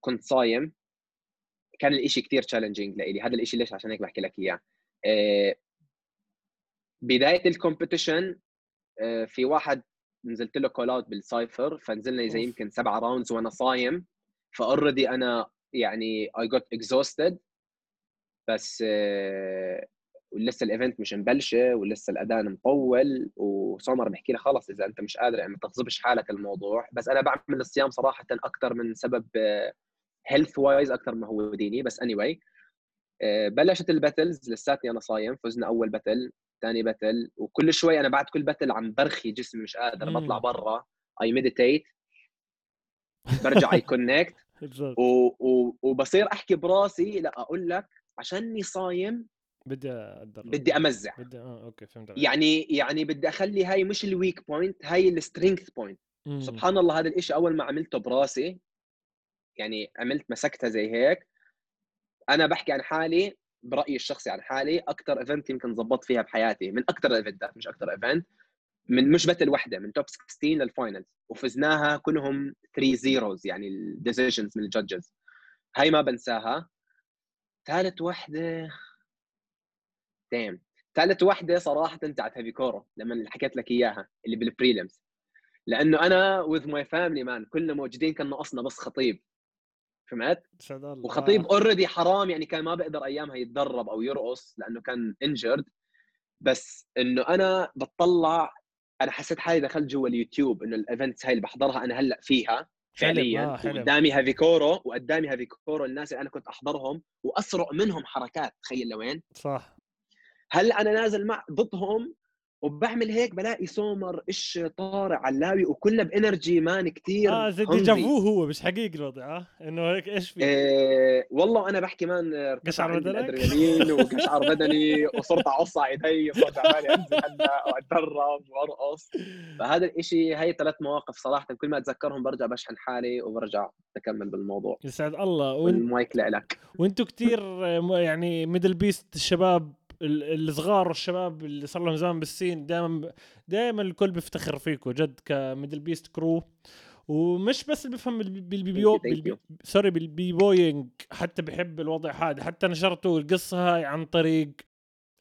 S2: كنت صايم. كان الإشي كثير challenging لإلي. هذا الإشي ليش؟ عشان هيك بحكي لك إياه. آه، بداية ال competition آه، في واحد نزلت له call out بال cypher فنزلنا زي. يمكن سبعة rounds وأنا صايم. ف already أنا يعني I got exhausted بس آه، ولسه ال event مش مبلشة ولسه الاذان مطول وسمر بحكي لي خلص إذا أنت مش قادر يعني ما تغصبش حالك الموضوع. بس أنا بعمل الصيام صراحة أكثر من سبب health wise أكثر ما هو ديني. بس any anyway, آه، بلشت ال battles لساتني أنا صايم. فزنا أول battle ثاني battle وكل شوي أنا بعد كل battle عم برخي جسمي مش قادر. بطلع برا. I meditate برجع I connect
S1: بالضبط
S2: و- و- وبصير أحكي براسي لا أقول لك عشاني صايم
S1: بدي أتدرب.
S2: بدي امزع
S1: بدي آه okay فهمت عليك.
S2: يعني يعني بدي أخلي هاي مش ال weak point هاي ال strength
S1: point.
S2: سبحان الله هذا الإشي أول ما عملته براسي يعني عملت مسكتها زي هيك. أنا بحكي عن حالي برأيي الشخصي عن حالي أكثر event يمكن ظبطت فيها بحياتي من أكثر ال eventات مش أكثر event من مش battle واحدة من top 16 لل finals وفزناها كلهم 3 zeros يعني ال decisions من ال judges هاي ما بنساها. ثالث وحدة دايم ثالث وحدة صراحة تاعت Havikoro لما حكيت لك إياها اللي بال prelims لأنه أنا with my family man كلنا موجودين كان ناقصنا بس خطيب. فهمت؟ وخطيب
S1: آه.
S2: already حرام يعني كان ما بقدر أيامها يتدرب أو يرقص لأنه كان injured بس إنه أنا بتطلع أنا حسيت حالي دخلت جوا اليوتيوب إنه ال events هاي اللي بحضرها أنا هلأ فيها
S1: حلم،
S2: فعليا.
S1: آه، حلم.
S2: وقدامي Havikoro وقدامي Havikoro الناس اللي أنا كنت أحضرهم وأسرق منهم حركات. تخيل لوين؟
S1: صح.
S2: هلا أنا نازل مع ضدهم وبعمل هيك بلاقي سومر إيش طارق علاوي وكلنا ب energy man كثير
S1: آه زي déjà vu هو مش حقيقي الوضع آه إنه هيك إيش في؟
S2: إيه والله وأنا بحكي man
S1: قشعر؟
S2: الأدرينالين وقشعر بدني وصرت اعص على ايدي وصرت عمالي أنزل هلا وأتدرب وأرقص. فهذا الإشي هي ثلاث مواقف صراحة كل ما أتذكرهم برجع بشحن حالي وبرجع بكمل بالموضوع.
S1: يسعد الله.
S2: والمايك لك
S1: وأنتم كثير يعني Middle Beast الشباب ال- الصغار والشباب اللي صار لهم زمان بال scene دائما دائما الكل بيفتخر فيكم جد ك Middle Beast crew. ومش بس اللي بيفهم بال- بالبيبيو. sorry بال b-boying حتى بحب الوضع هذا. حتى نشرتوا القصة هاي عن طريق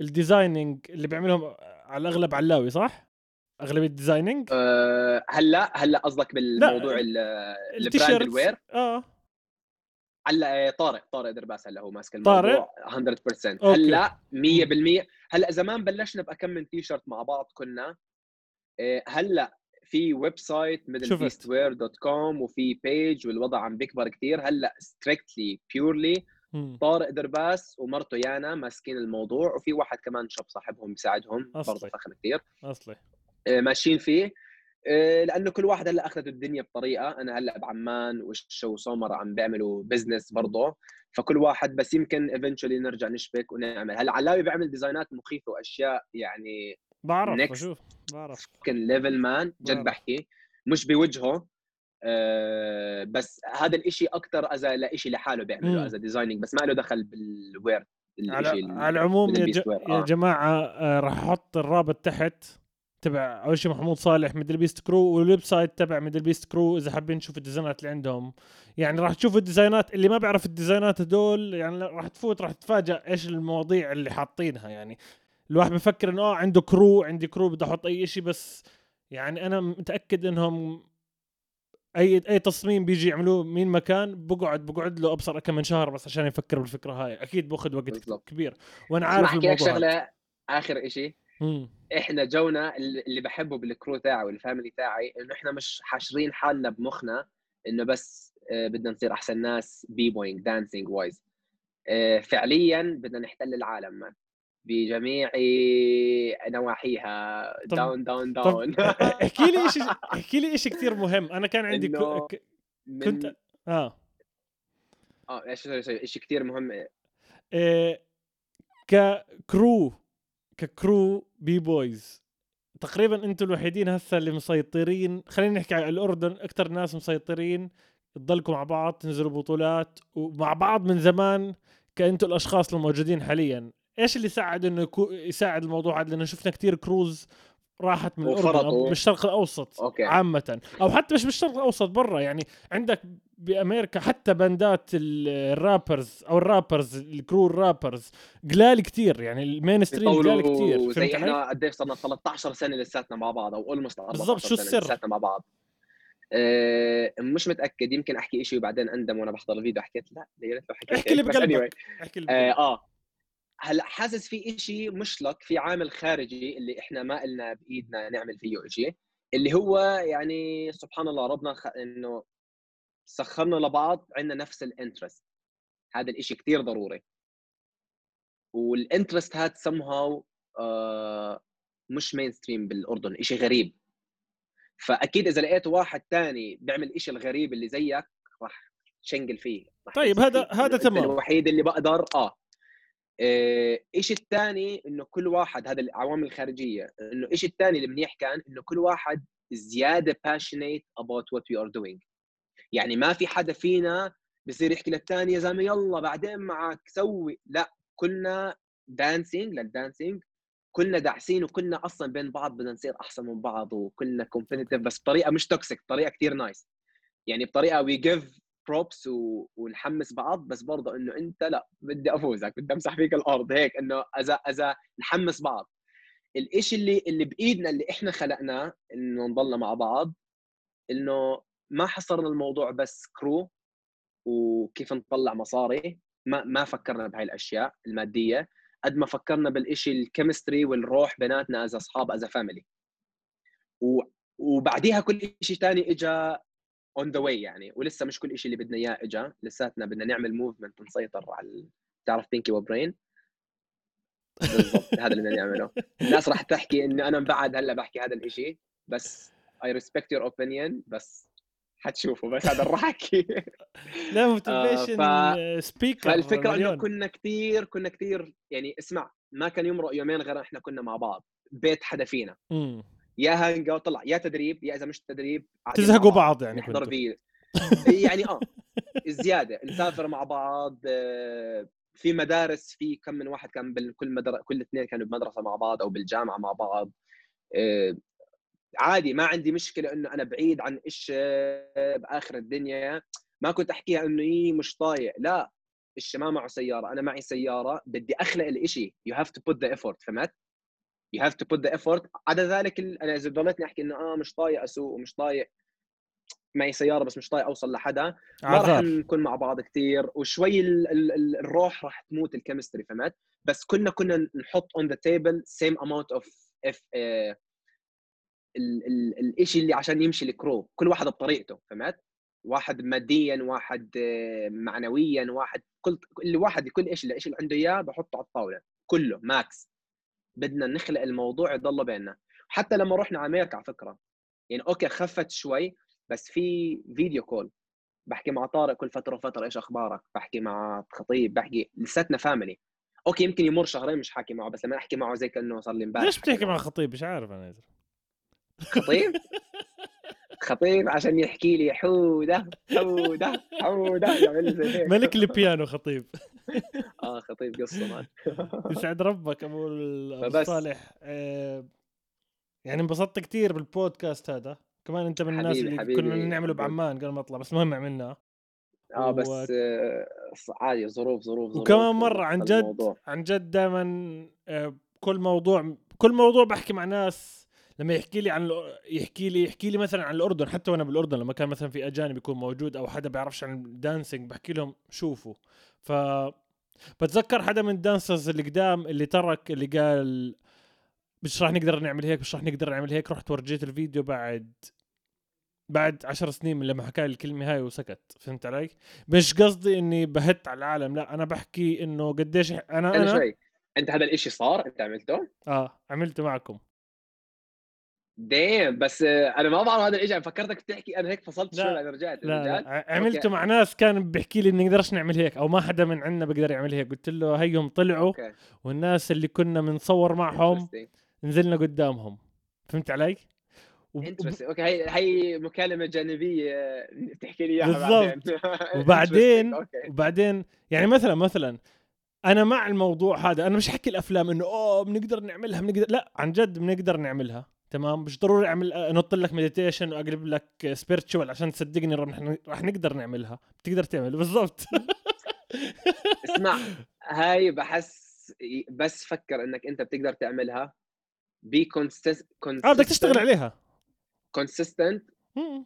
S1: ال designing اللي بيعملهم على الأغلب علاوي صح؟ أغلبية ال designing
S2: أه هلأ هلأ قصدك بالموضوع ال- ال
S1: brand
S2: ال
S1: wear آه.
S2: هلا آه، طارق طارق درباس هلا هو ماسك
S1: طارق؟
S2: الموضوع 100%
S1: okay.
S2: هلا 100% هلا زمان بلشنا بكم من تي شيرت مع بعض كنا آه، هلا في website
S1: Middle.
S2: Beast Wear dot com وفي page والوضع عم بيكبر كثير هلا strictly
S1: purely.
S2: طارق درباس ومرته يانا ماسكين الموضوع وفي واحد كمان شاب صاحبهم بيساعدهم. برضه فخم كثير
S1: أصلي
S2: آه، ماشيين فيه لأنه كل واحد هلأ أخذت الدنيا بطريقة أنا هلأ بعمان والشو وسومر عم بيعملوا business برضه فكل واحد بس يمكن eventually نرجع نشبك ونعمل هلأ علاوي بيعمل designات مخيفة وأشياء يعني
S1: بعرف
S2: Next.
S1: بشوف بعرف
S2: كان level man جد. بحكي مش بوجهه آه، بس هذا الإشي أكثر اذا لإشي لحاله. بيعمله as a designing بس ما له دخل
S1: بال
S2: wear على,
S1: على العموم يا, ج... يا
S2: آه.
S1: جماعة آه راح أحط الرابط تحت تبع اول شيء محمود صالح Middle Beast crew وال website تبع Middle Beast crew إذا حابين تشوفوا ال designات اللي عندهم. يعني راح تشوفوا الديزاينات اللي ما بيعرف الديزاينات هدول يعني راح تفوت راح تتفاجئ إيش المواضيع اللي حاطينها. يعني الواحد بفكر إنه آه عنده crew عندي crew بدي أحط أي شيء بس يعني أنا متأكد إنهم أي أي تصميم بيجي يعملوه مين مكان بقعد بقعد له أبصر كم من شهر بس عشان يفكر بالفكرة هاي. أكيد بأخذ وقت
S2: بالضبط.
S1: كبير.
S2: وأنا
S1: عارف الموضوع.
S2: شغلة آخر إشي.
S1: مم.
S2: إحنا جونا اللي بحبه بال crew تاعي وال family تاعي إنه إحنا مش حاشرين حالنا بمخنا إنه بس آه، بدنا نصير أحسن ناس b-boying dancing wise فعليا بدنا نحتل العالم man بجميع نواحيها.
S1: طب-
S2: down
S1: down
S2: down
S1: احكي لي شيء احكي لي شيء كثير مهم. أنا كان عندي ك... كنت آه.
S2: آه إيش شيء كثير مهم.
S1: إيه ك crew ك crew b-boys تقريبا أنتم الوحيدين هسه اللي مسيطرين. خلينا نحكي على الأردن أكثر ناس مسيطرين. تضلكم مع بعض تنزلوا بطولات. ومع بعض من زمان كأنتوا الأشخاص الموجودين حاليا. إيش اللي ساعد إنه يكو... يساعد الموضوع هذا؟ لأنه شفنا كثير crews راحت من
S2: الأردن.
S1: أو بالشرق الأوسط
S2: okay.
S1: عامة. أو حتى مش بالشرق الأوسط برا. يعني عندك بأمريكا حتى band ات ال- الرابرز أو الرابرز الكرو الرابرز قلال كتير يعني ال mainstream قلال كتير فهمت
S2: زي؟ إحنا قديش صرنا 13 سنة لساتنا مع بعض أو almost 14
S1: بالضبط، شو السر؟
S2: لساتنا مع بعض آه، مش متأكد يمكن أحكي شيء وبعدين أندم وأنا بحضر الفيديو حكيت لا يا ريت لو حكيت
S1: احكي.
S2: بس
S1: بقلبك. احكي اللي
S2: آه, آه هلأ حاسس في إشي مشلك في عامل خارجي اللي إحنا ما إلنا بإيدنا نعمل فيه إشي اللي هو يعني سبحان الله ربنا خ... إنه سخرنا لبعض عندنا نفس ال interest. هذا الإشي كتير ضروري. وال interest هاد somehow آه مش mainstream بالأردن إشي غريب. فأكيد إذا لقيت واحد تاني بيعمل إشي الغريب اللي زيك راح تشنقل فيه. راح
S1: طيب، هذا-. هذا تمام.
S2: الوحيد اللي بقدر آه. آه، إيش الثاني إنه كل واحد هذا العوامل الخارجية إنه إيش الثاني اللي منيح كان إنه كل واحد زيادة passionate about what we are doing. يعني ما في حدا فينا بصير يحكي للثاني يا زلمة يلا بعدين معك سوي. لا كلنا dancing لل dancing كلنا داعسين وكلنا أصلا بين بعض بدنا نصير أحسن من بعض وكلنا competitive بس بطريقة مش toxic بطريقة كثير nice يعني بطريقة we give props ونحمس بعض بس برضه إنه أنت لا بدي أفوزك بدي أمسح فيك الأرض هيك إنه إذا إذا نحمس بعض. الإشي اللي اللي بإيدنا اللي إحنا خلقناه إنه نضلنا مع بعض إنه ما حصرنا الموضوع بس crew وكيف نطلع مصاري. ما ما فكرنا بهاي الاشياء المادية قد ما فكرنا بالإشي ال chemistry والروح بيناتنا as أصحاب as family وبعديها كل شيء ثاني اجى on the way يعني. ولسه مش كل شيء اللي بدنا إياه اجى لساتنا بدنا نعمل movement ونسيطر على تعرف Pinky و Brain هذا اللي بدنا نعمله. الناس راح تحكي انه أنا بعد هلأ بحكي هذا الشيء بس I respect your opinion بس حتشوفوا بس هذا راح احكي
S1: لا motivation
S2: آه
S1: speaker
S2: فالفكرة إنه كنا كثير كنا كثير يعني اسمع ما كان يمرق يومين غير إحنا كنا مع بعض بيت حدا فينا يا hang طلع يا تدريب يا إذا مش تدريب
S1: تزهقوا بعض يعني
S2: نحضر فيه يعني آه زيادة نسافر مع بعض آه، في مدارس في كم من واحد كان بكل مدرسه كل اثنين كانوا بمدرسة مع بعض أو بالجامعة مع بعض آه، عادي ما عندي مشكلة إنه أنا بعيد عن إيش بآخر الدنيا. ما كنت أحكيها إنه إيه مش طايق. لا إيش ما معه سيارة. أنا معي سيارة بدي أخلق الإشي. you have to put the effort فهمت؟ you have to put the effort عدا ذلك أنا إذا ضليتني أحكي إنه آه مش طايق أسوق ومش طايق معي سيارة بس مش طايق أوصل لحدا ما راح نكون مع بعض كثير وشوي ال ال ال الروح راح تموت ال chemistry فهمت؟ بس كنا كنا نحط on the table same amount of ef الشيء اللي عشان يمشي ال crew كل واحد بطريقته فهمت؟ واحد ماديا واحد آه، معنويا واحد كل اللي واحد كل شيء الشيء اللي عنده إياه بحطه على الطاولة كله max بدنا نخلق الموضوع يضل بيننا. حتى لما رحنا على أمريكا على فكرة يعني okay خفت شوي بس في video call بحكي مع طارق كل فترة وفترة إيش أخبارك؟ بحكي مع خطيب بحكي لساتنا family okay يمكن يمر شهرين مش حاكي معه بس لما أحكي معه زي كأنه صار لي امبارح
S1: ليش بتحكي مع خطيب؟ مش عارف أنا
S2: خطيب خطيب عشان يحكي لي حودة حودة حودة.
S1: ملك البيانو خطيب.
S2: آه خطيب قصة مات
S1: يسعد ربك أبو صالح آه، يعني انبسطت كثير بالبودكاست هذا. كمان أنت من الناس اللي حبيبي كنا نعمله بعمان قبل ما اطلع بس المهم عملناه
S2: آه بس و... آه عادي ظروف ظروف ظروف.
S1: وكمان مرة عن جد الموضوع. عن جد دائما آه كل موضوع كل موضوع بحكي مع ناس لما يحكي لي عن يحكي لي يحكي لي مثلا عن الأردن حتى وأنا بالأردن لما كان مثلا في أجانب يكون موجود أو حدا بيعرفش عن الدانسينج بحكي لهم شوفوا. ف بتذكر حدا من ال dancers اللي قدام اللي ترك اللي قال مش راح نقدر نعمل هيك مش راح نقدر نعمل هيك رحت ورجيت الفيديو بعد بعد عشر سنين من لما حكى لي الكلمة هاي وسكت. فهمت علي؟ مش قصدي إني بهت على العالم لا أنا بحكي إنه قديش أنا
S2: أنا شوي. أنت هذا الإشي صار؟ أنت عملته؟
S1: آه عملته معكم.
S2: damn بس أنا ما بعرف هذا الإشي فكرتك بتحكي أنا هيك فصلت شوي أنا رجعت
S1: لا, لا. عملته مع ناس كان بيحكي لي نقدرش نعمل هيك أو ما حدا من عندنا بيقدر يعمل هيك. قلت له هيهم طلعوا OK. والناس اللي كنا بنصور معهم نزلنا قدامهم. فهمت علي؟
S2: OK هي هي مكالمة جانبية تحكي لي إياها
S1: بالضبط. وبعدين وبعدين يعني مثلا مثلا أنا مع الموضوع هذا أنا مش حكي الأفلام إنه أوه بنقدر نعملها بنقدر لا عن جد بنقدر نعملها. تمام؟ مش ضروري أعمل أنط لك meditation وأقلب لك spiritual عشان تصدقني راح نقدر نعملها. بتقدر تعمل بالضبط.
S2: اسمع هاي بحس بس فكر إنك أنت بتقدر تعملها. be consist
S1: آه بدك تشتغل عليها.
S2: consistent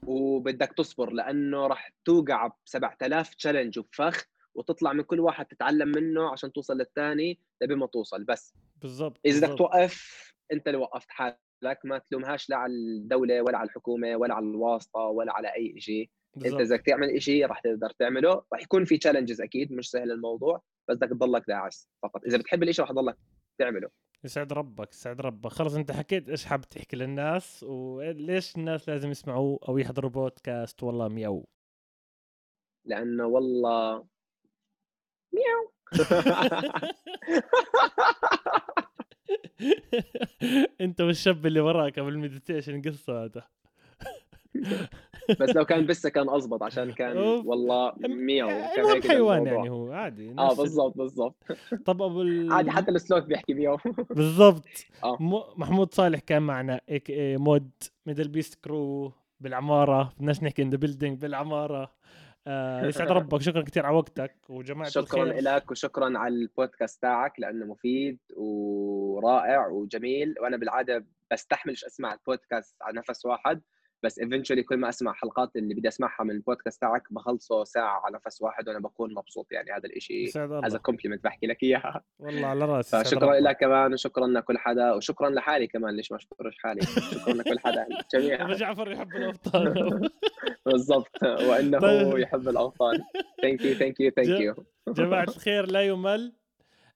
S2: وبدك تصبر لأنه راح توقع ب 7000 challenge وفخ وتطلع من كل واحد تتعلم منه عشان توصل للثاني لبين ما توصل بس.
S1: بالضبط
S2: إذا بدك توقف أنت اللي وقفت حالك. ما تلومهاش لا على الدولة ولا على الحكومة ولا على الواسطة ولا على أي شيء أنت إذا بدك تعمل شيء راح تقدر تعمله. راح يكون في تشالنجز أكيد مش سهل الموضوع بس بدك تضلك داعس فقط. إذا بتحب الشيء راح تضلك تعمله.
S1: يسعد ربك يسعد ربك. خلص أنت حكيت إيش حاب تحكي للناس وليش الناس لازم يسمعوا أو يحضروا بودكاست؟ والله مياو.
S2: لأنه والله مياو.
S1: انت والشاب اللي وراك قبل المديتيشن قصة هذا.
S2: بس لو كان بس كان اضبط عشان كان والله مياو
S1: كان هيك حيوان يعني هو عادي
S2: آه بالضبط بالضبط.
S1: طب أبو ال...
S2: عادي حتى السلوت بيحكي مياو
S1: بالضبط. آه. محمود صالح كان معنا اي مود ميدل بيست كرو بالعمارة بدناش نحكي ان ذا بيلدينج بالعمارة. آه يسعد ربك. شكرا كثير على وقتك وجماعة
S2: شكرا لك وشكرا على البودكاست تاعك لأنه مفيد ورائع وجميل. وأنا بالعادة بستحملش أسمع البودكاست على نفس واحد. بس eventually كل ما أسمع حلقات اللي بدي أسمعها من البودكاست تاعك بخلصه ساعة على نفس واحد وأنا بكون مبسوط. يعني هذا الشيء
S1: الله.
S2: compliment بحكي لك إياها.
S1: والله على رأسي
S2: فشكرا. لك كمان وشكرا لكل حدا وشكرا لحالي كمان ليش ما أشكرش حالي؟ شكرا لكل حدا
S1: ابو
S2: الجميع.
S1: جعفر يحب الأوطان.
S2: بالضبط. وإنه
S1: طيب.
S2: يحب الأوطان. thank you thank you
S1: thank
S2: you
S1: جماعة الخير لا يمل.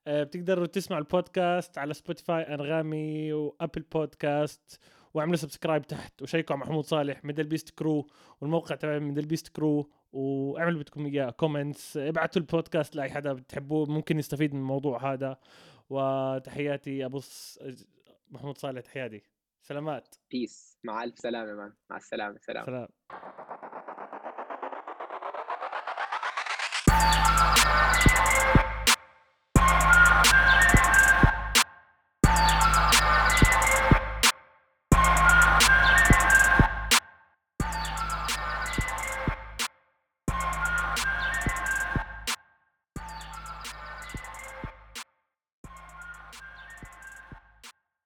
S1: آه، بتقدروا تسمعوا البودكاست على Spotify أنغامي و Apple Podcast واعملوا subscribe تحت وشيكوا على محمود صالح Middle Beast Crew والموقع تبع Middle Beast Crew واعملوا اللي بدكم إياه comments ابعتوا البودكاست لأي حدا بتحبوه ممكن يستفيد من الموضوع هذا. وتحياتي أبو ص- محمود صالح تحياتي. سلامات.
S2: peace مع ألف سلامة man. مع السلامة سلام.
S1: سلام.